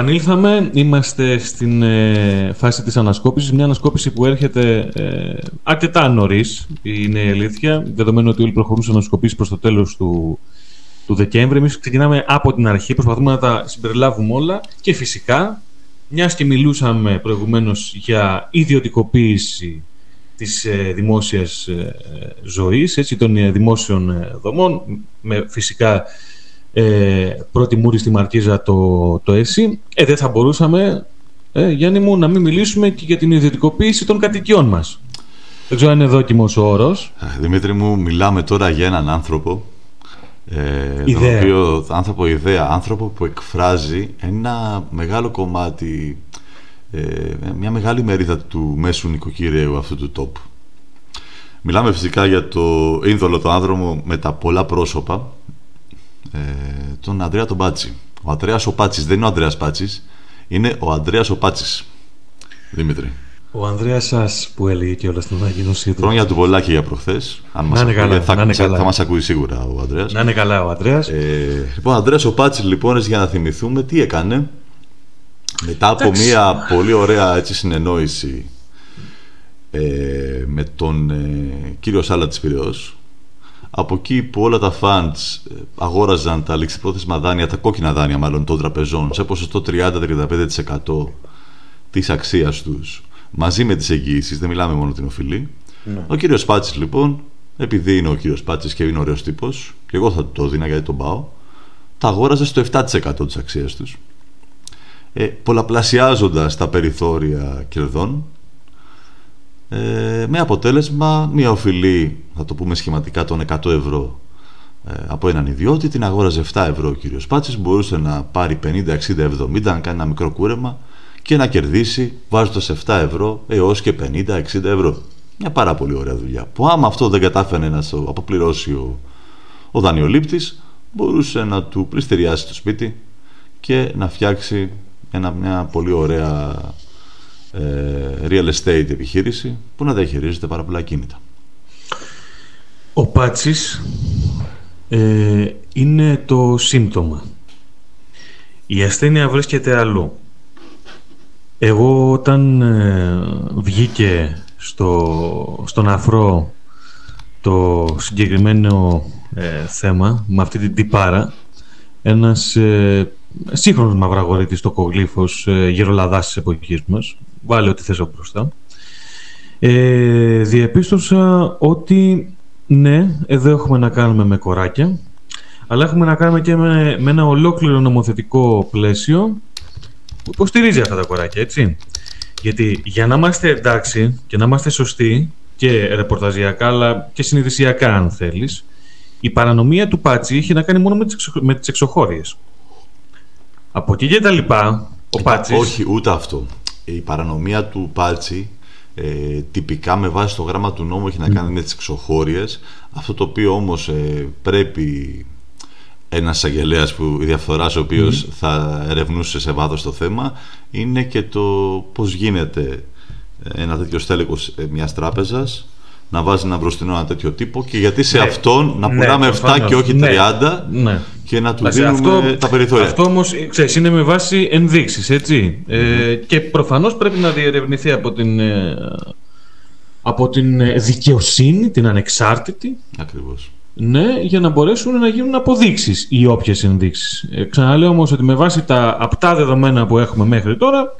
επανήλθαμε. Είμαστε στην ε, φάση της ανασκόπησης. Μια ανασκόπηση που έρχεται ε, αρκετά νωρίς, είναι η αλήθεια, δεδομένου ότι όλοι προχωρούν σε ανασκοπήσεις προς το τέλος του, του Δεκέμβρη. Εμείς ξεκινάμε από την αρχή, προσπαθούμε να τα συμπεριλάβουμε όλα και φυσικά, μιας και μιλούσαμε προηγουμένως για ιδιωτικοποίηση της ε, δημόσιας ε, ζωής, έτσι, των ε, δημόσιων ε, δομών, με φυσικά ε, πρώτη μούρη στη Μαρκίζα το, το ΕΣΥ, ε, δεν θα μπορούσαμε, ε, Γιάννη μου, να μην μιλήσουμε και για την ιδιωτικοποίηση των κατοικιών μας. Δεν ξέρω αν είναι δόκιμος ο όρος. Ε, Δημήτρη μου, μιλάμε τώρα για έναν άνθρωπο. Ε, Ιδέα. Τον οποίο, άνθρωπο ιδέα, άνθρωπο που εκφράζει ένα μεγάλο κομμάτι, ε, μια μεγάλη μερίδα του μέσου νοικοκυριαίου αυτού του τόπου. Μιλάμε φυσικά για το ίνδολο τον άνθρωπο με τα πολλά πρόσωπα, ε, τον Ανδρέα τον Πάτσι. Ο Ανδρέας ο Πάτσης δεν είναι ο Ανδρέας Πάτσης, είναι ο Ανδρέας ο Πάτσης. Δημήτρη. Ο Ανδρέας σας που έλεγε και όλα στην ανακοίνωσή του. Χρόνια του πολλά και για προχθές. Αν μας είναι ακούει, καλά, θα, να είναι θα, καλά. θα μας ακούει σίγουρα ο Ανδρέας. Να είναι καλά ο Ανδρέας. Ε, λοιπόν, Ανδρέας ο Πάτσης λοιπόν, έτσι, για να θυμηθούμε τι έκανε. Μετά από Εντάξει. μια πολύ ωραία έτσι, συνεννόηση ε, με τον ε, κύριο Σάλα της Πυραιός, από εκεί που όλα τα funds ε, αγόραζαν τα ληξιπρόθεσμα δάνεια, τα κόκκινα δάνεια μάλλον των τραπεζών, σε ποσοστό 30-35% της αξίας τους, μαζί με τις εγγύησεις, δεν μιλάμε μόνο την οφειλή. Ο κύριος Πάτσης λοιπόν, επειδή είναι ο κύριος Πάτσης και είναι ωραίος τύπος, και εγώ θα του το δίνα γιατί τον πάω, τα αγόραζε στο 7% της αξίας τους, ε, πολλαπλασιάζοντας τα περιθώρια κερδών, ε, με αποτέλεσμα μια οφειλή, θα το πούμε σχηματικά, των 100 ευρώ ε, από έναν ιδιώτη, την αγόραζε 7 ευρώ ο κύριος Πάτσης, μπορούσε να πάρει 50, 60, 70, να κάνει ένα μικρό κούρεμα και να κερδίσει βάζοντας 7 ευρώ έως και 50, 60 ευρώ. Μια πάρα πολύ ωραία δουλειά. Που άμα αυτό δεν κατάφερε να το αποπληρώσει ο, ο δανειολήπτης, μπορούσε να του πληστηριάσει το σπίτι και να φτιάξει ένα, μια πολύ ωραία ε, real estate επιχείρηση που να διαχειρίζεται πάρα πολλά κίνητα. Ο Πάτσης ε, είναι το σύμπτωμα. Η ασθένεια βρίσκεται αλλού. Εγώ όταν ε, βγήκε στο, στον αφρό το συγκεκριμένο ε, θέμα με αυτή την τυπάρα ένας ε, σύγχρονος μαυραγορίτης τοκογλύφος ε, γερολαδάς της εποχής μας βάλε ό,τι θες από μπροστά ε, διεπίστωσα ότι ναι, εδώ έχουμε να κάνουμε με κοράκια αλλά έχουμε να κάνουμε και με, με ένα ολόκληρο νομοθετικό πλαίσιο που υποστηρίζει αυτά τα κοράκια, έτσι. Γιατί για να είμαστε εντάξει και να είμαστε σωστοί και ρεπορταζιακά αλλά και συνειδησιακά αν θέλεις η παρανομία του Πάτσι είχε να κάνει μόνο με τις, εξω, με τις εξωχώριες. Από εκεί και τα λοιπά, ο Πάτσης... Όχι, ούτε αυτό. Η παρανομία του Πάτσι ε, τυπικά με βάση το γράμμα του νόμου έχει να κάνει με τις εξωχώριες. Αυτό το οποίο όμως ε, πρέπει ένας εισαγγελέας που η διαφθοράς ο οποίος θα ερευνούσε σε βάθος το θέμα είναι και το πώς γίνεται ένα τέτοιο στέλεχος ε, μιας τράπεζας να βάζει ένα μπροστινό ένα τέτοιο τύπο και γιατί σε Ναι. αυτόν να Ναι, πουλάμε 7 προφανώς. και όχι Ναι. 30 Ναι. και να του Εντάξει, δίνουμε τα περιθώρια. Αυτό όμως, ξέρεις, είναι με βάση ενδείξεις, έτσι. Ε, και προφανώς πρέπει να διερευνηθεί από την, ε, από την ε, δικαιοσύνη, την ανεξάρτητη, Ακριβώς. ναι, για να μπορέσουν να γίνουν αποδείξεις ή όποιες ενδείξεις. Ε, ξαναλέω όμως ότι με βάση τα απτά δεδομένα που έχουμε μέχρι τώρα,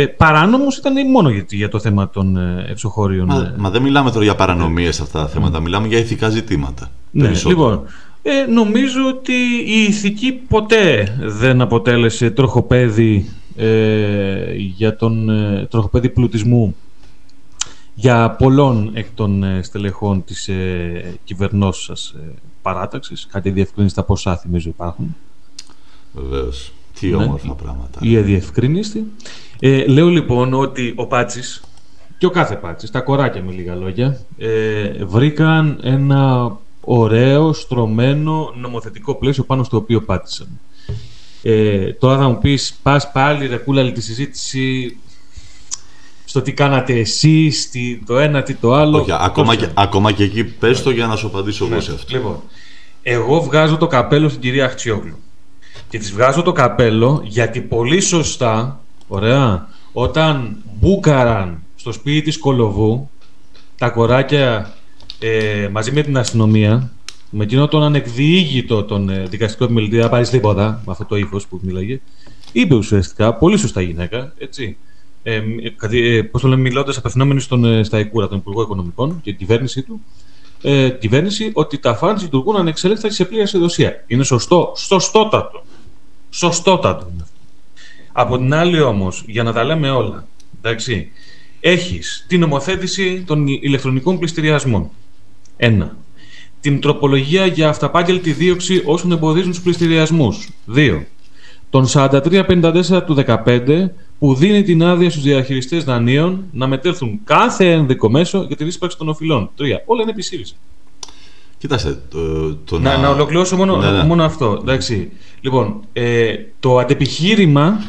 ε, παράνομος ήταν μόνο για, για το θέμα των ε, εξωχώριων. Μα, ε, μα δεν μιλάμε τώρα για παρανομίες σε αυτά τα θέματα, μιλάμε για ηθικά ζητήματα. Ναι, περισσότερο. λοιπόν, ε, νομίζω ότι η ηθική ποτέ δεν αποτέλεσε τροχοπέδι ε, για τον ε, τροχοπέδι πλουτισμού για πολλών εκ των ε, στελεχών της ε, κυβερνώσας ε, παράταξης. Κάτι διευκρινίσει τα ποσά θυμίζω υπάρχουν. Βεβαίως. Τι Ναι. όμορφα πράγματα. ή αδιευκρίνιστη. Ε, λέω λοιπόν ότι ο Πάτσης και ο κάθε Πάτσης, τα κοράκια με λίγα λόγια, ε, βρήκαν ένα ωραίο, στρωμένο νομοθετικό πλαίσιο πάνω στο οποίο πάτησαν. Ε, τώρα θα μου πεις, πας πάλι ρε κούλαλη τη συζήτηση στο τι κάνατε εσείς, τι, το ένα, τι το άλλο. Όχι, ακόμα, Πώς- και, ακόμα και εκεί πες το για να σου απαντήσω εγώ ναι. σε αυτό. Λοιπόν, εγώ βγάζω το καπέλο στην κυρία Αχτσιόγλου. Και της βγάζω το καπέλο γιατί πολύ σωστά, ωραία, όταν μπούκαραν στο σπίτι της Κολοβού τα κοράκια ε, μαζί με την αστυνομία, με εκείνο τον ανεκδιήγητο τον ε, δικαστικό επιμελητή, δεν πάρεις τίποτα με αυτό το ύφος που μιλάγε, είπε ουσιαστικά, πολύ σωστά η γυναίκα, έτσι. Ε, ε, Πώς το λέμε, μιλώντας απευθυνόμενη στον ε, Σταϊκούρα, τον Υπουργό Οικονομικών και την κυβέρνησή του, ε, κυβέρνηση ότι τα φαντ λειτουργούν ανεξέλεγκτα και σε πλήρη ασυδοσία. Είναι σωστό, σωστότατο. Σωστότατο. είναι αυτό. Από την άλλη όμως, για να τα λέμε όλα, εντάξει, έχεις την νομοθέτηση των ηλεκτρονικών πληστηριασμών. Ένα. Την τροπολογία για αυταπάγγελτη δίωξη όσων εμποδίζουν τους πληστηριασμούς. Δύο. Τον 4354 του 15 που δίνει την άδεια στους διαχειριστές δανείων να μετέλθουν κάθε ένδικο μέσο για τη ρίσπαξη των οφειλών. Τρία. Όλα είναι επισήμιση. Κοιτάξτε, το, το Να, να ολοκληρώσω μόνο, Ναι, ναι. μόνο αυτό. Εντάξει. Λοιπόν, ε, το αντεπιχείρημα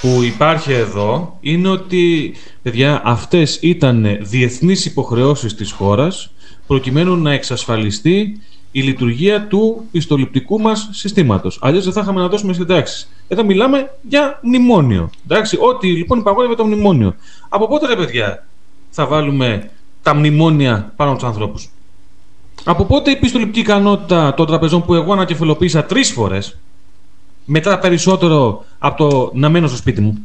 που υπάρχει εδώ είναι ότι, παιδιά, αυτές ήταν διεθνείς υποχρεώσεις της χώρας προκειμένου να εξασφαλιστεί η λειτουργία του πιστοληπτικού μας συστήματος. Αλλιώς δεν θα είχαμε να δώσουμε συντάξεις. Εδώ μιλάμε για μνημόνιο. Εντάξει, ό,τι λοιπόν υπαγόρευε το μνημόνιο. Από πότε ρε παιδιά θα βάλουμε τα μνημόνια πάνω από τους ανθρώπους; Από πότε η πιστοληπτική ικανότητα των τραπεζών που εγώ ανακεφαλοποίησα τρεις φορές, μετά περισσότερο από το να μένω στο σπίτι μου;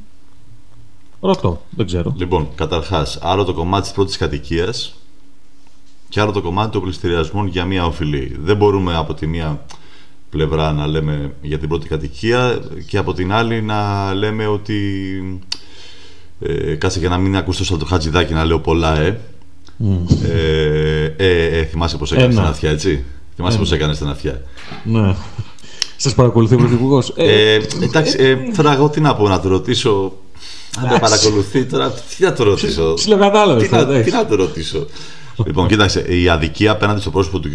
Ρωτώ, δεν ξέρω. Λοιπόν, καταρχάς, άλλο το κομμάτι της πρώτης κατοικίας και άλλο το κομμάτι των πληστηριασμών για μία οφειλή. Δεν μπορούμε από τη μία πλευρά να λέμε για την πρώτη κατοικία και από την άλλη να λέμε ότι. Ε, κάτσε για να μην ακούσω σαν το χατζηδάκι να λέω πολλά, ε. Ε, ε, ε, θυμάσαι πώς έκανες Ένα. στην Αθιά, έτσι; Θυμάσαι Ένα. πώς έκανες στην Αθιά. Ναι. Σας παρακολουθεί ο Πρωθυπουργός. Ε, εντάξει, ε, τώρα εγώ τι να πω, να το ρωτήσω. Αν με παρακολουθεί τώρα, τι να το ρωτήσω; Ψιλοκατάλαβε. Τι να, τι να το ρωτήσω; λοιπόν, κοίταξε, η αδικία απέναντι στο πρόσωπο του,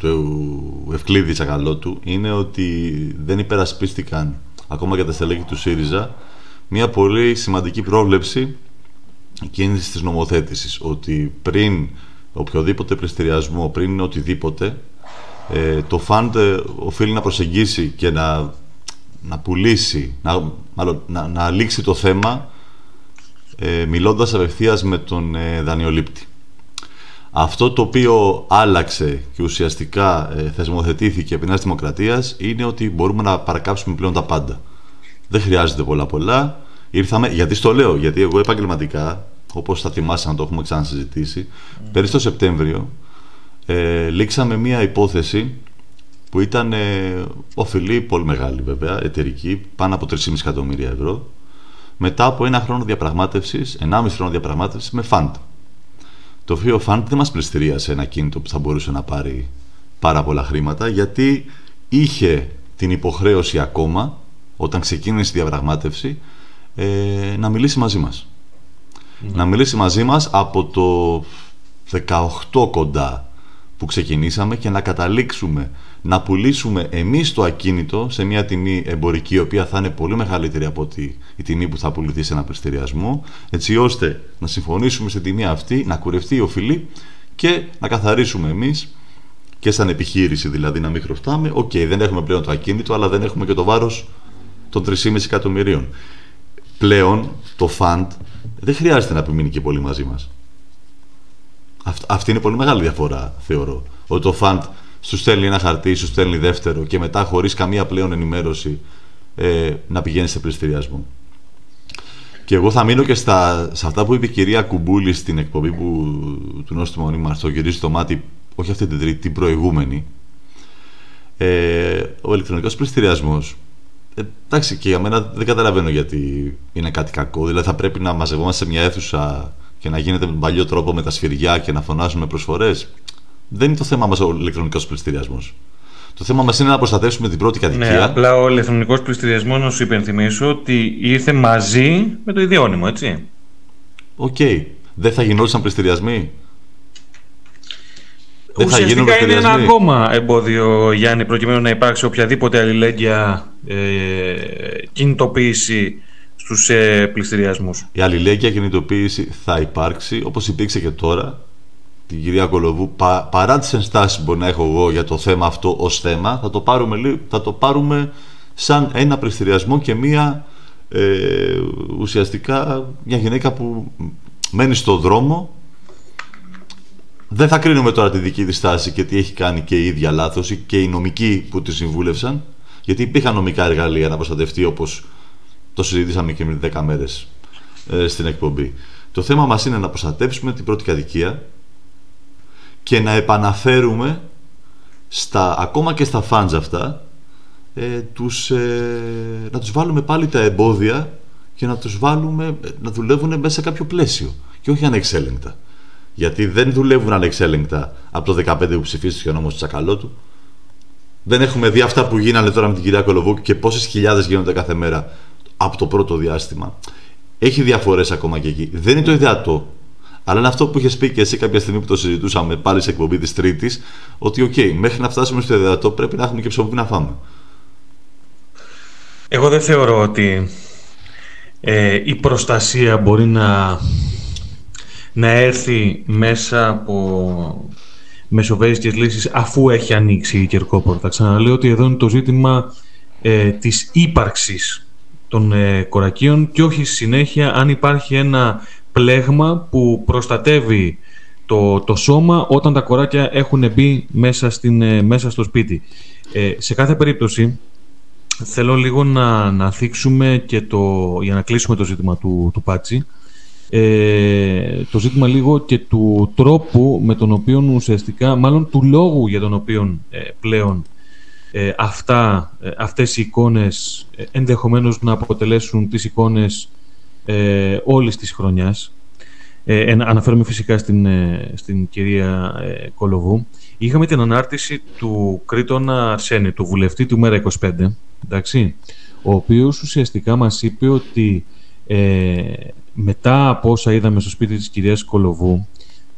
του Ευκλήδη Τσακαλώτου είναι ότι δεν υπερασπίστηκαν ακόμα και τα στελέχη του ΣΥΡΙΖΑ μια πολύ σημαντική πρόβλεψη κίνηση της νομοθέτησης ότι πριν οποιοδήποτε πληστηριασμό, πριν οτιδήποτε ε, το φαντ ε, οφείλει να προσεγγίσει και να, να πουλήσει, να, μάλλον, να, να λήξει το θέμα ε, μιλώντας απευθείας με τον ε, δανειολήπτη. Αυτό το οποίο άλλαξε και ουσιαστικά ε, θεσμοθετήθηκε επί Νέας Δημοκρατίας είναι ότι μπορούμε να παρακάψουμε πλέον τα πάντα. Δεν χρειάζεται πολλά πολλά. Ήρθαμε, γιατί στο λέω, γιατί εγώ επαγγελματικά, όπως θα θυμάσαι να το έχουμε ξανασυζητήσει, πέρυσι το Σεπτέμβριο ε, λήξαμε μία υπόθεση που ήταν ε, οφειλή πολύ μεγάλη βέβαια, εταιρική, πάνω από 3,5 εκατομμύρια ευρώ, μετά από ένα χρόνο διαπραγμάτευσης, 1,5 χρόνο διαπραγμάτευσης με φαντ. Το οποίο φαντ δεν μας πληστηρίασε ένα κίνητο που θα μπορούσε να πάρει πάρα πολλά χρήματα, γιατί είχε την υποχρέωση ακόμα, όταν ξεκίνησε η διαπραγμάτευση, ε, να μιλήσει μαζί μας. Να μιλήσει μαζί μας από το 18 κοντά που ξεκινήσαμε και να καταλήξουμε να πουλήσουμε εμείς το ακίνητο σε μια τιμή εμπορική η οποία θα είναι πολύ μεγαλύτερη από ότι η τιμή που θα πουληθεί σε ένα πληστηριασμό έτσι ώστε να συμφωνήσουμε στην τιμή αυτή, να κουρευτεί η οφειλή και να καθαρίσουμε εμείς και σαν επιχείρηση δηλαδή να μην χρωστάμε. Οκ δεν έχουμε πλέον το ακίνητο αλλά δεν έχουμε και το βάρος των 3,5 εκατομμυρίων πλέον το fund δεν χρειάζεται να επιμείνει και πολύ μαζί μας Αυτ- αυτή είναι πολύ μεγάλη διαφορά, θεωρώ. Ότι το fund σου στέλνει ένα χαρτί, σου στέλνει δεύτερο και μετά χωρίς καμία πλέον ενημέρωση ε, να πηγαίνεις σε πλειστηριασμό. Και εγώ θα μείνω και στα, σε αυτά που είπε η κυρία Κουμπούλη στην εκπομπή που, του Νόστιμου Μονίμου το γυρίζει το μάτι, όχι αυτή την τρίτη, την προηγούμενη. Ε, ο ηλεκτρονικός πληστηριασμός ε, εντάξει, και για μένα δεν καταλαβαίνω γιατί είναι κάτι κακό. Δηλαδή θα πρέπει να μαζευόμαστε σε μια αίθουσα και να γίνεται με τον παλιό τρόπο με τα σφυριά και να φωνάζουμε προσφορές. Δεν είναι το θέμα μας ο ηλεκτρονικός πληστηριασμός. Το θέμα μας είναι να προστατεύσουμε την πρώτη Ναι, κατοικία. απλά ο ηλεκτρονικός πλειστηριασμός, να σου υπενθυμίσω, ότι ήρθε μαζί με το ιδιώνυμο, έτσι. Οκ. Δεν θα γινόντουσαν πλειστηριασμοί; Δεν θα γίνουν Ουσιαστικά είναι ένα πλειστηριασμοί; ακόμα εμπόδιο, Γιάννη, προκειμένου να υπάρξει οποιαδήποτε αλληλέγγυα ε, κινητοποίηση στους ε, πλειστηριασμούς. Η αλληλέγγυα κινητοποίηση θα υπάρξει όπως υπήρξε και τώρα. Την κυρία Κολοβού, πα- παρά τις ενστάσεις που μπορεί να έχω εγώ για το θέμα αυτό ως θέμα, θα το πάρουμε, λί- θα το πάρουμε σαν ένα πληστηριασμό και μία ε, ουσιαστικά μια γυναίκα που μένει στο δρόμο δεν θα κρίνουμε τώρα τη δική της στάση και τι έχει κάνει και η ίδια λάθος ή και οι νομικοί που τη συμβούλευσαν γιατί υπήρχαν νομικά εργαλεία να προστατευτεί όπως το συζητήσαμε και πριν 10 μέρες ε, στην εκπομπή. Το θέμα μας είναι να προστατεύσουμε την πρώτη κατοικία και να επαναφέρουμε στα, ακόμα και στα φάντζ αυτά ε, τους, ε, να τους βάλουμε πάλι τα εμπόδια και να τους βάλουμε να δουλεύουν μέσα σε κάποιο πλαίσιο και όχι ανεξέλεγκτα. Γιατί δεν δουλεύουν ανεξέλεγκτα από το 15 που ψηφίστηκε ο νόμος Τσακαλώτου. Δεν έχουμε δει αυτά που γίνανε τώρα με την κυρία Κολοβούκη και πόσες χιλιάδες γίνονται κάθε μέρα από το πρώτο διάστημα. Έχει διαφορές ακόμα και εκεί. Δεν είναι το ιδεατό. Αλλά είναι αυτό που είχες πει και εσύ κάποια στιγμή που το συζητούσαμε πάλι σε εκπομπή της Τρίτης, ότι, οκ, μέχρι να φτάσουμε στο ιδεατό πρέπει να έχουμε και ψωμί να φάμε. Εγώ δεν θεωρώ ότι ε, η προστασία μπορεί να, να έρθει μέσα από μεσοβέζικες λύσεις αφού έχει ανοίξει η κερκόπορτα. Ξαναλέω ότι εδώ είναι το ζήτημα ε, της ύπαρξης των ε, κορακίων και όχι στη συνέχεια αν υπάρχει ένα πλέγμα που προστατεύει το, το σώμα όταν τα κοράκια έχουν μπει μέσα, στην, ε, μέσα στο σπίτι. Ε, σε κάθε περίπτωση θέλω λίγο να, να θίξουμε και το, για να κλείσουμε το ζήτημα του, του Πάτσι ε, το ζήτημα λίγο και του τρόπου με τον οποίο ουσιαστικά, μάλλον του λόγου για τον οποίο ε, πλέον ε, αυτά, ε, αυτές οι εικόνες ε, ενδεχομένως να αποτελέσουν τις εικόνες ε, όλης της χρονιάς. Ε, αναφέρομαι φυσικά στην, στην κυρία Κολοβού. Είχαμε την ανάρτηση του Κρήτονα Αρσένη, του βουλευτή του Μέρα 25, εντάξει, ο οποίος ουσιαστικά μας είπε ότι ε, μετά από όσα είδαμε στο σπίτι της κυρίας Κολοβού,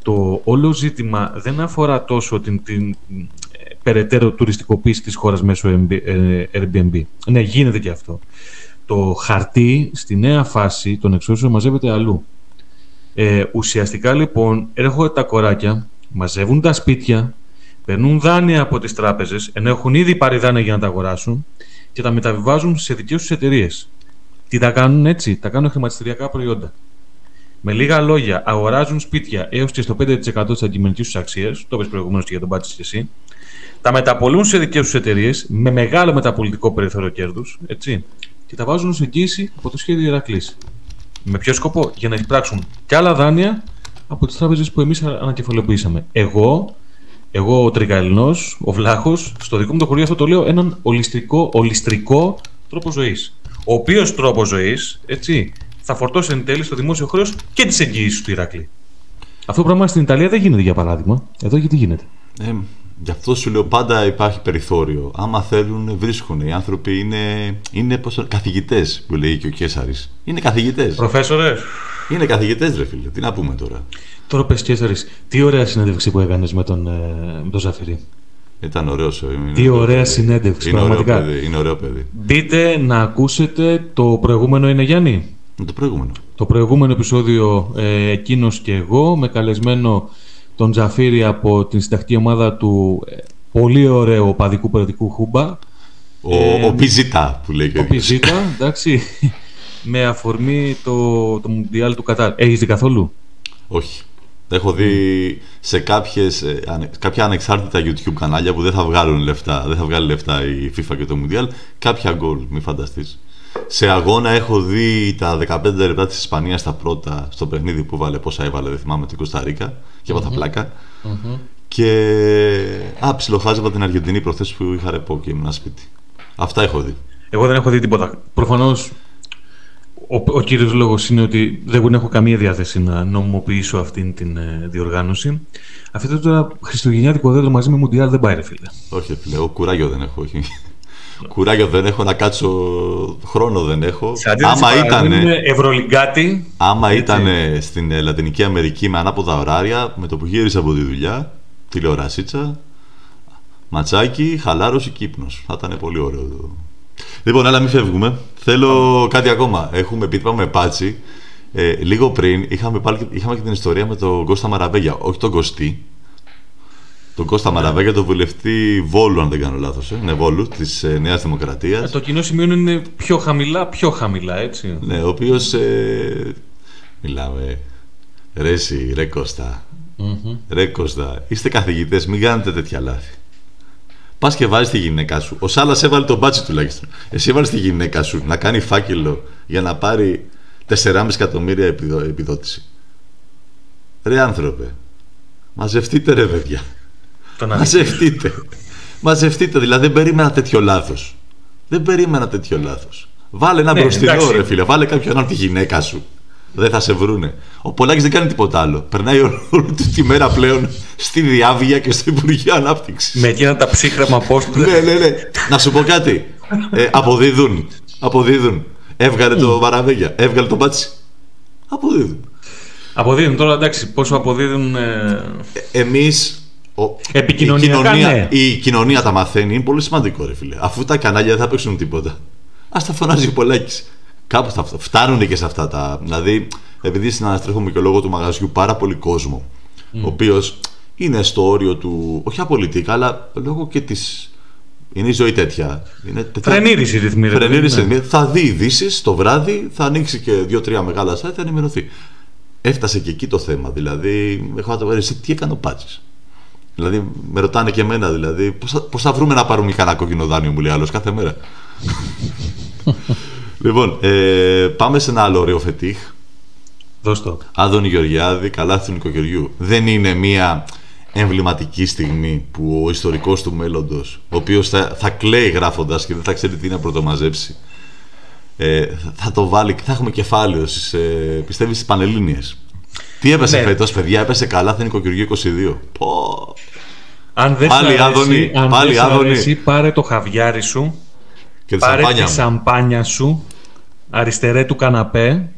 το όλο ζήτημα δεν αφορά τόσο την, την ε, περαιτέρω τουριστικοποίηση της χώρας μέσω ε, Airbnb. Ναι, γίνεται και αυτό. Το χαρτί στη νέα φάση των εξώσεων μαζεύεται αλλού. Ε, ουσιαστικά λοιπόν έρχονται τα κοράκια, μαζεύουν τα σπίτια, παίρνουν δάνεια από τις τράπεζες, ενώ έχουν ήδη πάρει δάνεια για να τα αγοράσουν και τα μεταβιβάζουν σε δικές τους εταιρείες. Τι τα κάνουν έτσι, τα κάνουν χρηματιστηριακά προϊόντα. Με λίγα λόγια, αγοράζουν σπίτια έως και στο 5% της αντικειμενικής τους αξίας, το είπες προηγουμένως και για τον Πάτσι εσύ, τα μεταπολούν σε δικές τους εταιρείες με μεγάλο μεταπολιτικό περιθώριο κέρδους, έτσι, και τα βάζουν σε εγγύηση από το σχέδιο Ηρακλής. Με ποιο σκοπό, για να εισπράξουν και άλλα δάνεια από τις τράπεζες που εμείς ανακεφαλαιοποιήσαμε. Εγώ, εγώ ο Τρικαλινό, ο Βλάχος, στο δικό μου το χωριό αυτό το λέω έναν ολιστρικό, ολιστρικό τρόπο ζωής ο οποίος τρόπος ζωής θα φορτώσει εν τέλει στο δημόσιο χρέος και τις εγγυήσεις του Ηρακλή. Αυτό το πράγμα στην Ιταλία δεν γίνεται για παράδειγμα. Εδώ γιατί γίνεται. Ε, γι' αυτό σου λέω πάντα υπάρχει περιθώριο. Άμα θέλουν, βρίσκουν. Οι άνθρωποι είναι, είναι καθηγητές, που λέει και ο Κέσσαρη. Είναι καθηγητές. Προφέσορε. Είναι καθηγητές, ρε φίλε. Τι να πούμε τώρα. Τώρα πες Κέσσαρη, τι ωραία συνέντευξη που έκανες με τον, ε, με τον Ζαφυρί. Ήταν ωραίος. Τι ωραία συνέντευξη, είναι πραγματικά. Ωραίο παιδί, είναι ωραίο παιδί. Μπείτε να ακούσετε το προηγούμενο είναι Γιάννη. Το προηγούμενο. Το προηγούμενο επεισόδιο ε, εκείνος και εγώ με καλεσμένο τον Τζαφίρη από την συντακτική ομάδα του ε, πολύ ωραίου παδικού περιοδικού Χούμπα. Ο, ε, ο Πιζίτα που λέει και Ο Πιζίτα, εντάξει. με αφορμή το, το Μουντιάλ του Κατάρ. Έχεις δει καθόλου; Όχι. Έχω δει σε κάποιες, ε, κάποια ανεξάρτητα YouTube κανάλια που δεν θα βγάλουν λεφτά, δεν θα βγάλει λεφτά η FIFA και το Mundial, κάποια γκολ, μην φανταστείς. Σε αγώνα έχω δει τα 15 λεπτά της Ισπανίας στα πρώτα, στο παιχνίδι που βάλε, πόσα έβαλε, δεν θυμάμαι, την Κωνσταντίνα και έβαλα πλάκα. Και α, ψιλοχάζευα την Αργεντινή προθέση που είχα ρεπό και ήμουν σπίτι. Αυτά έχω δει. Εγώ δεν έχω δει τίποτα. Προφανώς ο, ο κύριος λόγος είναι ότι δεν έχω καμία διάθεση να νομιμοποιήσω αυτήν την ε, διοργάνωση. Αυτό τώρα χριστουγεννιάτικο δέντρο μαζί με Μουντιάλ δεν πάει ρε φίλε. Όχι φίλε, εγώ κουράγιο δεν έχω. Όχι. κουράγιο δεν έχω, να κάτσω χρόνο δεν έχω. άμα ήταν, ευρωλυγκάτι. Άμα ήταν στην ε, Λατινική Αμερική με ανάποδα ωράρια, με το που γύρισα από τη δουλειά, τηλεορασίτσα, ματσάκι, χαλάρωση, κύπνος. Θα ήταν πολύ ωραίο Λοιπόν, αλλά μην φεύγουμε. Θέλω κάτι ακόμα. Έχουμε πει, είπαμε πάτσι. Ε, λίγο πριν είχαμε, πάλι, είχαμε και την ιστορία με τον Κώστα Μαραβέγια. Όχι τον Κωστή. τον Κώστα Μαραβέγια, τον βουλευτή Βόλου, αν δεν κάνω λάθος. Ε. Ναι, Βόλου, της ε, Νέας Δημοκρατίας. Ε, το κοινό σημείο είναι πιο χαμηλά, πιο χαμηλά, έτσι. Ναι, ο οποίος. Ε, μιλάμε. Ρε, εσύ, ρε Κώστα. Ρε Κώστα, είστε καθηγητές, μην κάνετε τέτοια λάθη. Πας και βάζει τη γυναίκα σου. Ο Σάλλα έβαλε τον μπάτσι τουλάχιστον. Εσύ έβαλε τη γυναίκα σου να κάνει φάκελο για να πάρει 4,5 εκατομμύρια επιδο- επιδότηση. Ρε άνθρωπε, μαζευτείτε ρε παιδιά. Το να Μαζευτείτε. Μαζευτείτε, δηλαδή δεν περίμενα τέτοιο λάθος. Δεν περίμενα τέτοιο λάθος. Βάλε ένα Ναι, μπροστινό, εντάξει. ρε φίλε. Βάλε κάποιον από τη γυναίκα σου. Δεν θα σε βρούνε. Ο Πολάκης δεν κάνει τίποτα άλλο. Περνάει όλη όλη του τη μέρα πλέον στη Διάβια και στο Υπουργείο Ανάπτυξης. Με εκείνα τα ψύχρεμα πώς ναι, ναι, ναι. Να σου πω κάτι. Ε, αποδίδουν. Αποδίδουν. Έβγαλε το Βαραβέγια. Έβγαλε το μπάτσι. Αποδίδουν. Αποδίδουν τώρα, εντάξει, πόσο αποδίδουν. Ε... Εμείς. Επικοινωνιακά, η, κοινωνία, ναι. η κοινωνία τα μαθαίνει, είναι πολύ σημαντικό, ρε φίλε. Αφού τα κανάλια δεν θα παίξουν τίποτα. Α τα φωνάζει ο Πολάκης. Κάπου θα φτα- φτάνουν και σε αυτά τα. Δηλαδή, επειδή συναναστρέφουμε και λόγω του μαγαζιού πάρα πολύ κόσμο, ο οποίος είναι στο όριο του. Όχι απολυτικά, αλλά λόγω και τη. Είναι η ζωή τέτοια. Είναι τέτοια... Φρενήρηση ρυθμή, ρε παιδί, Φρενήρηση ναι. ρυθμή. Θα δει ειδήσει το βράδυ, θα ανοίξει και δύο-τρία μεγάλα site, θα ενημερωθεί. Έφτασε και εκεί το θέμα. Δηλαδή, έχω να το πω, εσύ τι έκανε ο Πάτσης; Δηλαδή, με ρωτάνε και εμένα, δηλαδή, πώς θα, πώς θα βρούμε να πάρουμε κανένα κόκκινο δάνειο, μου λέει άλλος κάθε μέρα. λοιπόν, ε, πάμε σε ένα άλλο ωραίο φετίχ. Δώσ' το. Άδωνη Γεωργιάδη, καλάθι του νοικοκυριού. Δεν είναι μια εμβληματική στιγμή που ο ιστορικός του μέλλοντος, ο οποίος θα, θα κλαίει γράφοντας και δεν θα ξέρει τι να πρωτομαζέψει, ε, θα το βάλει και θα έχουμε κεφάλαιο στις, ε, πιστεύεις στις Πανελλήνιες. Τι έπεσε Ναι. φέτος, παιδιά, έπεσε καλάθι νοικοκυριού 22. Πω. Αν δεν Πάλι σ' αρέσει, Άδωνη, αν πάλι δεν σ' Άδωνη. αρέσει, πάρε το χαβιάρι σου, Και τη πάρε σαμπάνια τη μου. σαμπάνια σου, αριστερέ του καναπέ,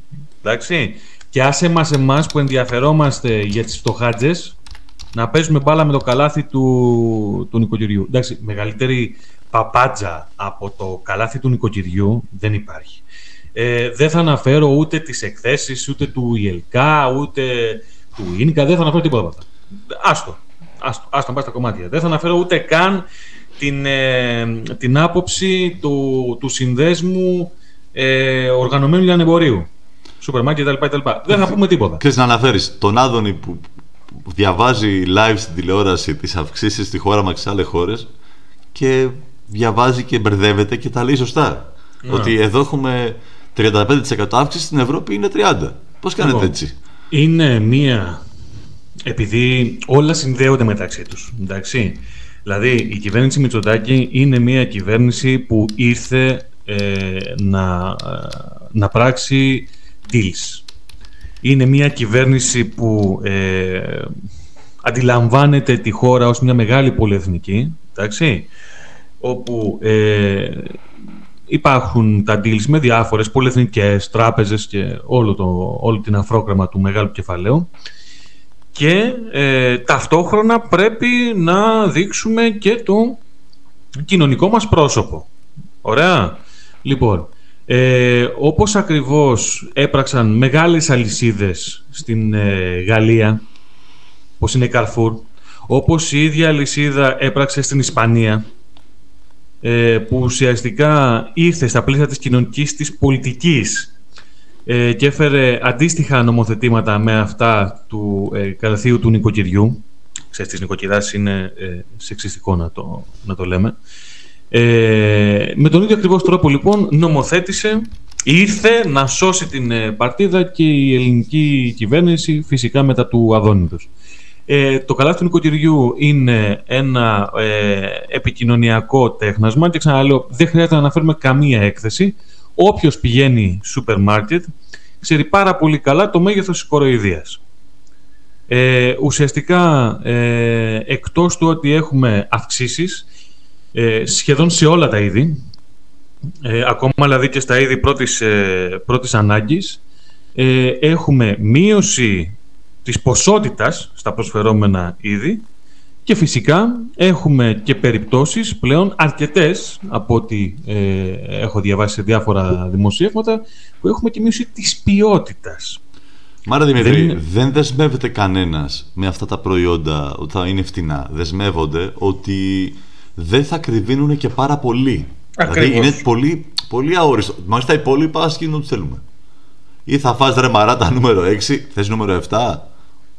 εντάξει, και άσε μας εμάς που ενδιαφερόμαστε για τις φτωχάτζες να παίζουμε μπάλα με το καλάθι του, του νοικοκυριού. Εντάξει, μεγαλύτερη παπάτζα από το καλάθι του νοικοκυριού δεν υπάρχει. Ε, δεν θα αναφέρω ούτε τις εκθέσεις, ούτε του ΙΕΛΚΑ, ούτε του ΙΝΚΑ, δεν θα αναφέρω τίποτα από αυτά. Άστο, άστο, άστο να πάει στα κομμάτια. Δεν θα αναφέρω ούτε καν την, ε, την άποψη του, του συνδέσμου ε, οργανωμένου λιανεμπορίου. Σούπερ μάρκετ κτλ. κτλ. Δεν θα πούμε τίποτα. Ξέρεις να αναφέρεις τον Άδωνη που που διαβάζει live στην τηλεόραση τις αυξήσεις στη χώρα μας και σε άλλες χώρες και διαβάζει και μπερδεύεται και τα λέει σωστά. Ναι. Ότι εδώ έχουμε 35% αύξηση, στην Ευρώπη είναι 30%. Πώς κάνετε Λοιπόν, έτσι; Είναι μία. Επειδή όλα συνδέονται μεταξύ τους. Εντάξει. Δηλαδή, η κυβέρνηση Μητσοτάκη είναι μία κυβέρνηση που ήρθε ε, να, ε, να πράξει deals. Είναι μία κυβέρνηση που ε, αντιλαμβάνεται τη χώρα ως μια μεγάλη πολυεθνική, εντάξει, όπου ε, υπάρχουν τα deals με διάφορες πολυεθνικές τράπεζες και όλο, το, όλη την αφρόκρεμα του μεγάλου κεφαλαίου και ε, ταυτόχρονα πρέπει να δείξουμε και το κοινωνικό μας πρόσωπο. Ωραία. Λοιπόν, ε, όπως ακριβώς έπραξαν μεγάλες αλυσίδες στην ε, Γαλλία, όπως είναι η Carrefour, όπως η ίδια αλυσίδα έπραξε στην Ισπανία, ε, που ουσιαστικά ήρθε στα πλαίσια της κοινωνικής της πολιτικής ε, και έφερε αντίστοιχα νομοθετήματα με αυτά του ε, καλαθίου του νοικοκυριού. Ξέρεις, της νοικοκυράς είναι ε, σεξιστικό να το, να το λέμε. Ε, με τον ίδιο ακριβώς τρόπο λοιπόν νομοθέτησε, ήρθε να σώσει την ε, παρτίδα και η ελληνική κυβέρνηση φυσικά μετά του Αδόνιδος. Ε, το καλάθι του νοικοκυριού είναι ένα ε, επικοινωνιακό τέχνασμα και ξαναλέω δεν χρειάζεται να αναφέρουμε καμία έκθεση. Όποιος πηγαίνει σούπερ μάρκετ ξέρει πάρα πολύ καλά το μέγεθος της κοροϊδίας. Ε, ουσιαστικά ε, εκτός του ότι έχουμε αυξήσεις ε, σχεδόν σε όλα τα είδη ε, ακόμα δηλαδή και στα είδη πρώτης, ε, πρώτης ανάγκης ε, έχουμε μείωση της ποσότητας στα προσφερόμενα είδη και φυσικά έχουμε και περιπτώσεις πλέον αρκετές από ό,τι ε, έχω διαβάσει σε διάφορα δημοσίευματα που έχουμε και μείωση της ποιότητας. Μάρα Δημήτρη, Δεν δεν, είναι- δεσμεύεται κανένας με αυτά τα προϊόντα ότι θα είναι φτηνά. Δεσμεύονται ότι δεν θα κρυβίνουν και πάρα πολύ. Δηλαδή Ακριβώς. είναι πολύ, πολύ αόριστο. Μάλιστα οι υπόλοιπα ας γίνουν ό,τι θέλουμε. Ή θα φας ρε μαράτα νούμερο 6, θες νούμερο 7.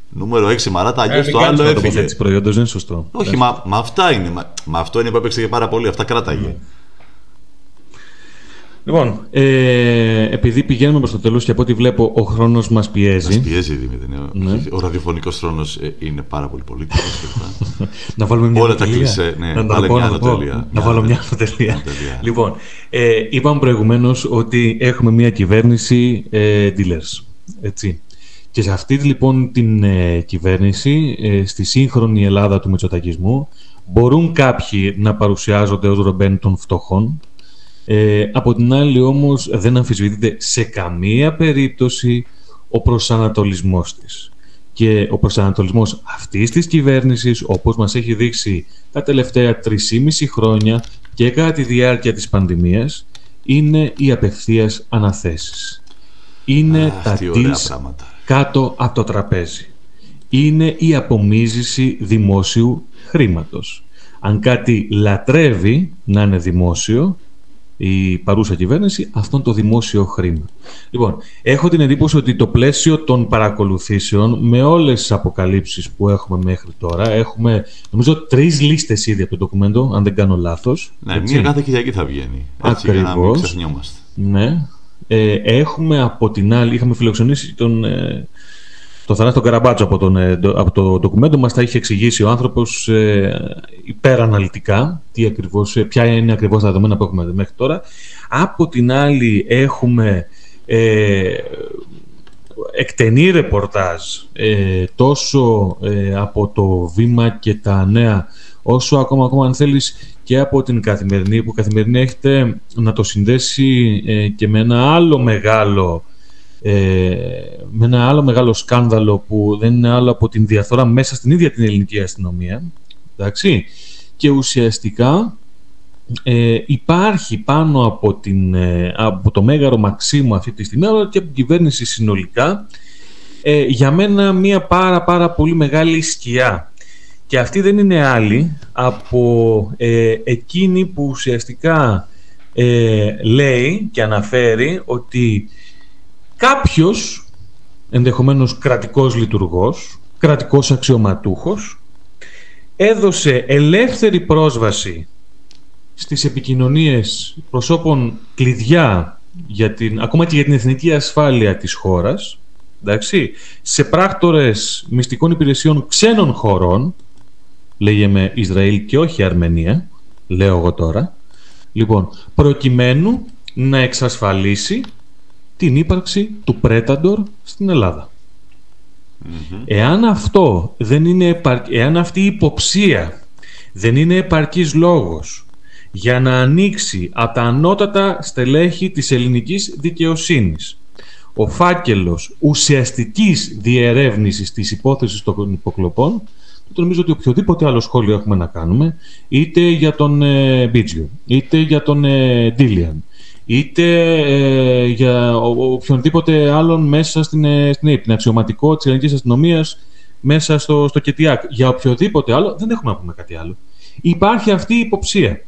Νούμερο 6 μαράτα, αλλιώς Ε, το μην κάνεις άλλο έφυγε. τοποθέτηση προϊόντος, δεν είναι σωστό. Όχι, μα, μα αυτά είναι. Μα, μα αυτό είναι που έπαιξε και πάρα πολύ. Αυτά κράταγε. Λοιπόν, ε, επειδή πηγαίνουμε προς το τέλος και από ό,τι βλέπω ο χρόνος μας πιέζει, Μας πιέζει Δημήτρη. ναι. Ναι. Ο ραδιοφωνικός χρόνος ε, είναι πάρα πολύ πολύτιμος. κλπ. να βάλουμε μια Όλα τα ανατελεία. κλισέ, ναι, να τα βάλε πω, μια να το πω. ανατελεία. Να Μια βάλω μια ανατελεία. ανατελεία. Ανατελεία. Λοιπόν, ε, είπαμε προηγουμένως ότι έχουμε μια κυβέρνηση ε, dealers. Έτσι. Και σε αυτή λοιπόν την ε, κυβέρνηση, ε, στη σύγχρονη Ελλάδα του μετσοτακισμού, μπορούν κάποιοι να παρουσιάζονται ως ρομπέν των φτωχών, ε, από την άλλη όμως δεν αμφισβητείται σε καμία περίπτωση ο προσανατολισμός της. Και ο προσανατολισμός αυτής της κυβέρνησης, όπως μας έχει δείξει τα τελευταία 3,5 χρόνια και κατά τη διάρκεια της πανδημίας, είναι οι απευθείας αναθέσεις. Είναι Αχ, τα τι ωραία deals πράγματα. Κάτω από το τραπέζι. Είναι η απομίζηση δημόσιου χρήματος. Αν κάτι λατρεύει να είναι δημόσιο, η παρούσα κυβέρνηση, αυτό είναι το δημόσιο χρήμα. Λοιπόν, έχω την εντύπωση ότι το πλαίσιο των παρακολουθήσεων με όλες τις αποκαλύψεις που έχουμε μέχρι τώρα, έχουμε νομίζω τρεις λίστες ήδη από το ντοκουμέντο, αν δεν κάνω λάθος. Ναι, έτσι. μία κάθε Κυριακή θα βγαίνει. Έτσι, για να μην Ακριβώς. ξεχνιόμαστε. Ναι. Ε, έχουμε από την άλλη, είχαμε φιλοξενήσει τον, ε, τον Θανάστο Καραμπάτσο από, τον, ε, ντο- από το ντοκουμέντο μας, τα είχε εξηγήσει ο άνθρωπος ε, υπεραναλυτικά, τι ακριβώς, ε, ποια είναι ακριβώς τα δεδομένα που έχουμε μέχρι τώρα. Από την άλλη έχουμε ε, εκτενή ρεπορτάζ ε, τόσο ε, από το βήμα και τα νέα όσο ακόμα, ακόμα αν θέλεις και από την καθημερινή που καθημερινή έχετε να το συνδέσει ε, και με ένα άλλο μεγάλο ε, με ένα άλλο μεγάλο σκάνδαλο που δεν είναι άλλο από την διαφθορά μέσα στην ίδια την ελληνική αστυνομία εντάξει και ουσιαστικά ε, υπάρχει πάνω από, την, ε, από το μέγαρο Μαξίμου αυτή τη στιγμή αλλά και από την κυβέρνηση συνολικά ε, για μένα μια πάρα πάρα πολύ μεγάλη σκιά και αυτή δεν είναι άλλη από ε, εκείνη που ουσιαστικά ε, λέει και αναφέρει ότι κάποιος ενδεχομένως κρατικός λειτουργός, κρατικός αξιωματούχος έδωσε ελεύθερη πρόσβαση στις επικοινωνίες προσώπων κλειδιά για την, ακόμα και για την εθνική ασφάλεια της χώρας εντάξει, σε πράκτορες μυστικών υπηρεσιών ξένων χωρών λέγε με Ισραήλ και όχι Αρμενία λέω εγώ τώρα λοιπόν, προκειμένου να εξασφαλίσει την ύπαρξη του Πρέταντορ στην Ελλάδα. Εάν αυτό δεν είναι επαρ... εάν αυτή η υποψία δεν είναι επαρκής λόγος για να ανοίξει από τα ανώτατα στελέχη της ελληνικής δικαιοσύνης ο φάκελος ουσιαστικής διερεύνησης της υπόθεσης των υποκλοπών τότε νομίζω ότι οποιοδήποτε άλλο σχόλιο έχουμε να κάνουμε είτε για τον ε, Μπίτζιο, είτε για τον ε, Ντίλιαν είτε ε, για ο, ο- οποιονδήποτε άλλον μέσα στην, ε, στην ΑΕΠ, την αξιωματικό της ελληνικής αστυνομίας μέσα στο, στο ΚΕΤΙΑΚ. Για οποιοδήποτε άλλο δεν έχουμε να πούμε κάτι άλλο. Υπάρχει αυτή η υποψία.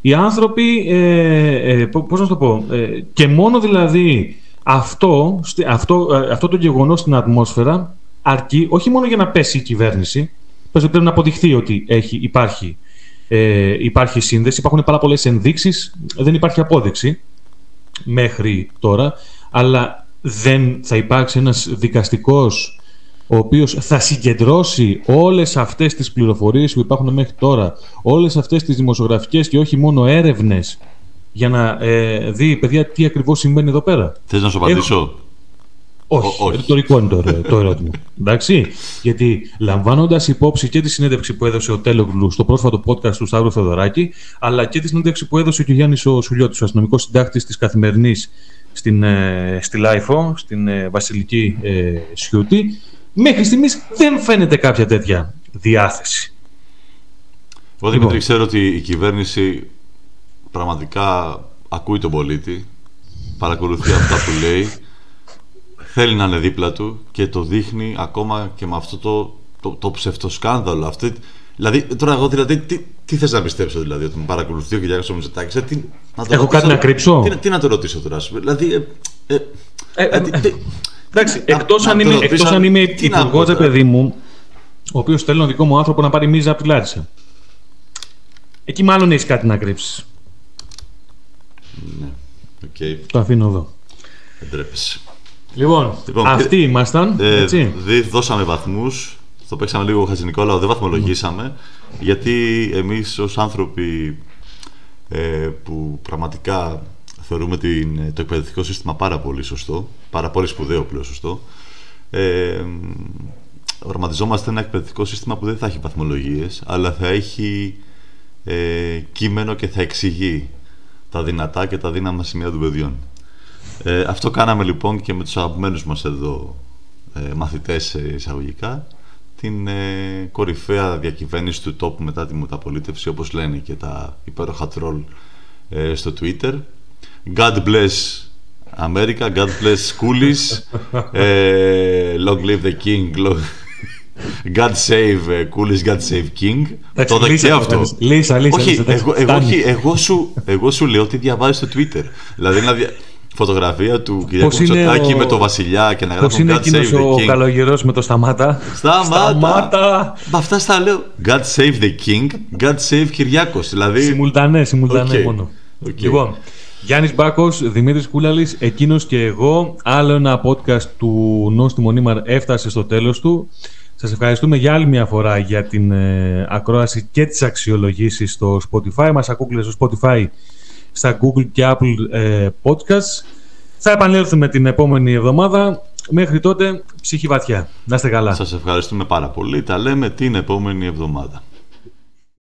Οι άνθρωποι, ε, ε, πο- πώς να σου το πω, ε, και μόνο δηλαδή αυτό, στη- αυτό, ε, αυτό το γεγονός στην ατμόσφαιρα αρκεί όχι μόνο για να πέσει η κυβέρνηση, πες ότι πρέπει να αποδειχθεί ότι έχει, υπάρχει, ε, υπάρχει σύνδεση, υπάρχουν πάρα πολλές ενδείξεις, δεν υπάρχει απόδειξη μέχρι τώρα, αλλά δεν θα υπάρξει ένας δικαστικός ο οποίος θα συγκεντρώσει όλες αυτές τις πληροφορίες που υπάρχουν μέχρι τώρα, όλες αυτές τις δημοσιογραφικές και όχι μόνο έρευνες για να ε, δει, παιδιά, τι ακριβώς συμβαίνει εδώ πέρα. Θες να σου απαντήσω; Όχι, Ο- όχι. ρητορικό είναι το, ερω- το ερώτημα. Εντάξει, γιατί λαμβάνοντας υπόψη και τη συνέντευξη που έδωσε ο Τέλογλου στο πρόσφατο podcast του Σταύρου Θεοδωράκη, αλλά και τη συνέντευξη που έδωσε και ο Γιάννης ο Σουλιώτης, ο αστυνομικός συντάκτης της Καθημερινής στην, ε, στη LiFO, στην ε, Βασιλική ε, Σιούτη, μέχρι στιγμής δεν φαίνεται κάποια τέτοια διάθεση. Εγώ Δημήτρη Λοιπόν. ξέρω ότι η κυβέρνηση πραγματικά ακούει τον πολίτη, παρακολουθεί αυτά που λέει, θέλει να είναι δίπλα του και το δείχνει ακόμα και με αυτό το, το, το ψευτοσκάνδαλο. Αυτή, δηλαδή, τώρα εγώ δηλαδή, τι, τι θες να πιστέψω δηλαδή, ότι με παρακολουθεί ο Κυριάκος ο Μητσοτάκης, ε, τι, να το Έχω ρωτήσω- κάτι να κρύψω; Τι, τι να το ρωτήσω τώρα, σου, δηλαδή, ε, ε, Ε, ε, ε, τι- Εντάξει, να- εκτός να αν το είμαι, ρωτήσω, εκτός αν είμαι τι να υπουργό, πω ρε τώρα. παιδί μου, ο οποίος θέλει ένα δικό μου άνθρωπο να πάρει μίζα από τη Λάρισα. Εκεί μάλλον έχεις κάτι να κρύψεις. ναι, οκ, Το αφήνω εδώ. δεν τρέπεσαι. Λοιπόν, Λοιπόν, αυτοί και- ήμασταν. Ε, έτσι. δι- δώσαμε βαθμούς, το παίξαμε λίγο Χατζηνικόλαο, δεν βαθμολογήσαμε, γιατί εμείς ως άνθρωποι ε, που πραγματικά θεωρούμε την, το εκπαιδευτικό σύστημα πάρα πολύ σωστό, πάρα πολύ σπουδαίο πλέον σωστό, ε, οραματιζόμαστε ένα εκπαιδευτικό σύστημα που δεν θα έχει βαθμολογίες, αλλά θα έχει ε, κείμενο και θα εξηγεί τα δυνατά και τα δύναμα σημεία των παιδιών. Ε, αυτό κάναμε λοιπόν και με τους αγαπημένους μας εδώ ε, μαθητές ε, εισαγωγικά την ε, κορυφαία διακυβέρνηση του τόπου μετά τη μεταπολίτευση όπως λένε και τα υπέροχα τρόλ ε, στο Twitter God bless America, God bless Coolies ε, Long live the King lo- God save ε, Coolies, God save King Εντάξει, το λύσα και το αυτό κάνεις. Λύσα, λύσα, όχι, λύσα, εντάξει, εγώ, εγώ, φτάνει. όχι, εγώ, σου, εγώ σου λέω τι διαβάζει στο Twitter. δηλαδή, να δια... φωτογραφία του Κυριακού Πώς είναι Μητσοτάκη ο- με το Βασιλιά και να Πώς γράφουν είναι God εκείνος save the ο King. καλογερός με το σταμάτα. Σταμάτα. Σταμάτα. Μα αυτά στα λέω. God save the King, God save Κυριάκος. Δηλαδή, Σιμουλτανέ, σιμουλτανέ Οκ. μόνο. Οκ. Λοιπόν, Γιάννης Μπάκος, Δημήτρης Κούλαλης, εκείνος και εγώ. Άλλο ένα podcast του Νόστιμον Ήμαρ έφτασε στο τέλος του. Σας ευχαριστούμε για άλλη μια φορά για την ε, ακρόαση και τις αξιολογήσεις στο Spotify. Μας ακούγεται στο Spotify, στα Google και Apple ε, Podcasts. Θα επανέλθουμε την επόμενη εβδομάδα. Μέχρι τότε, ψυχή βαθιά. Να είστε καλά. σας ευχαριστούμε πάρα πολύ. Τα λέμε την επόμενη εβδομάδα.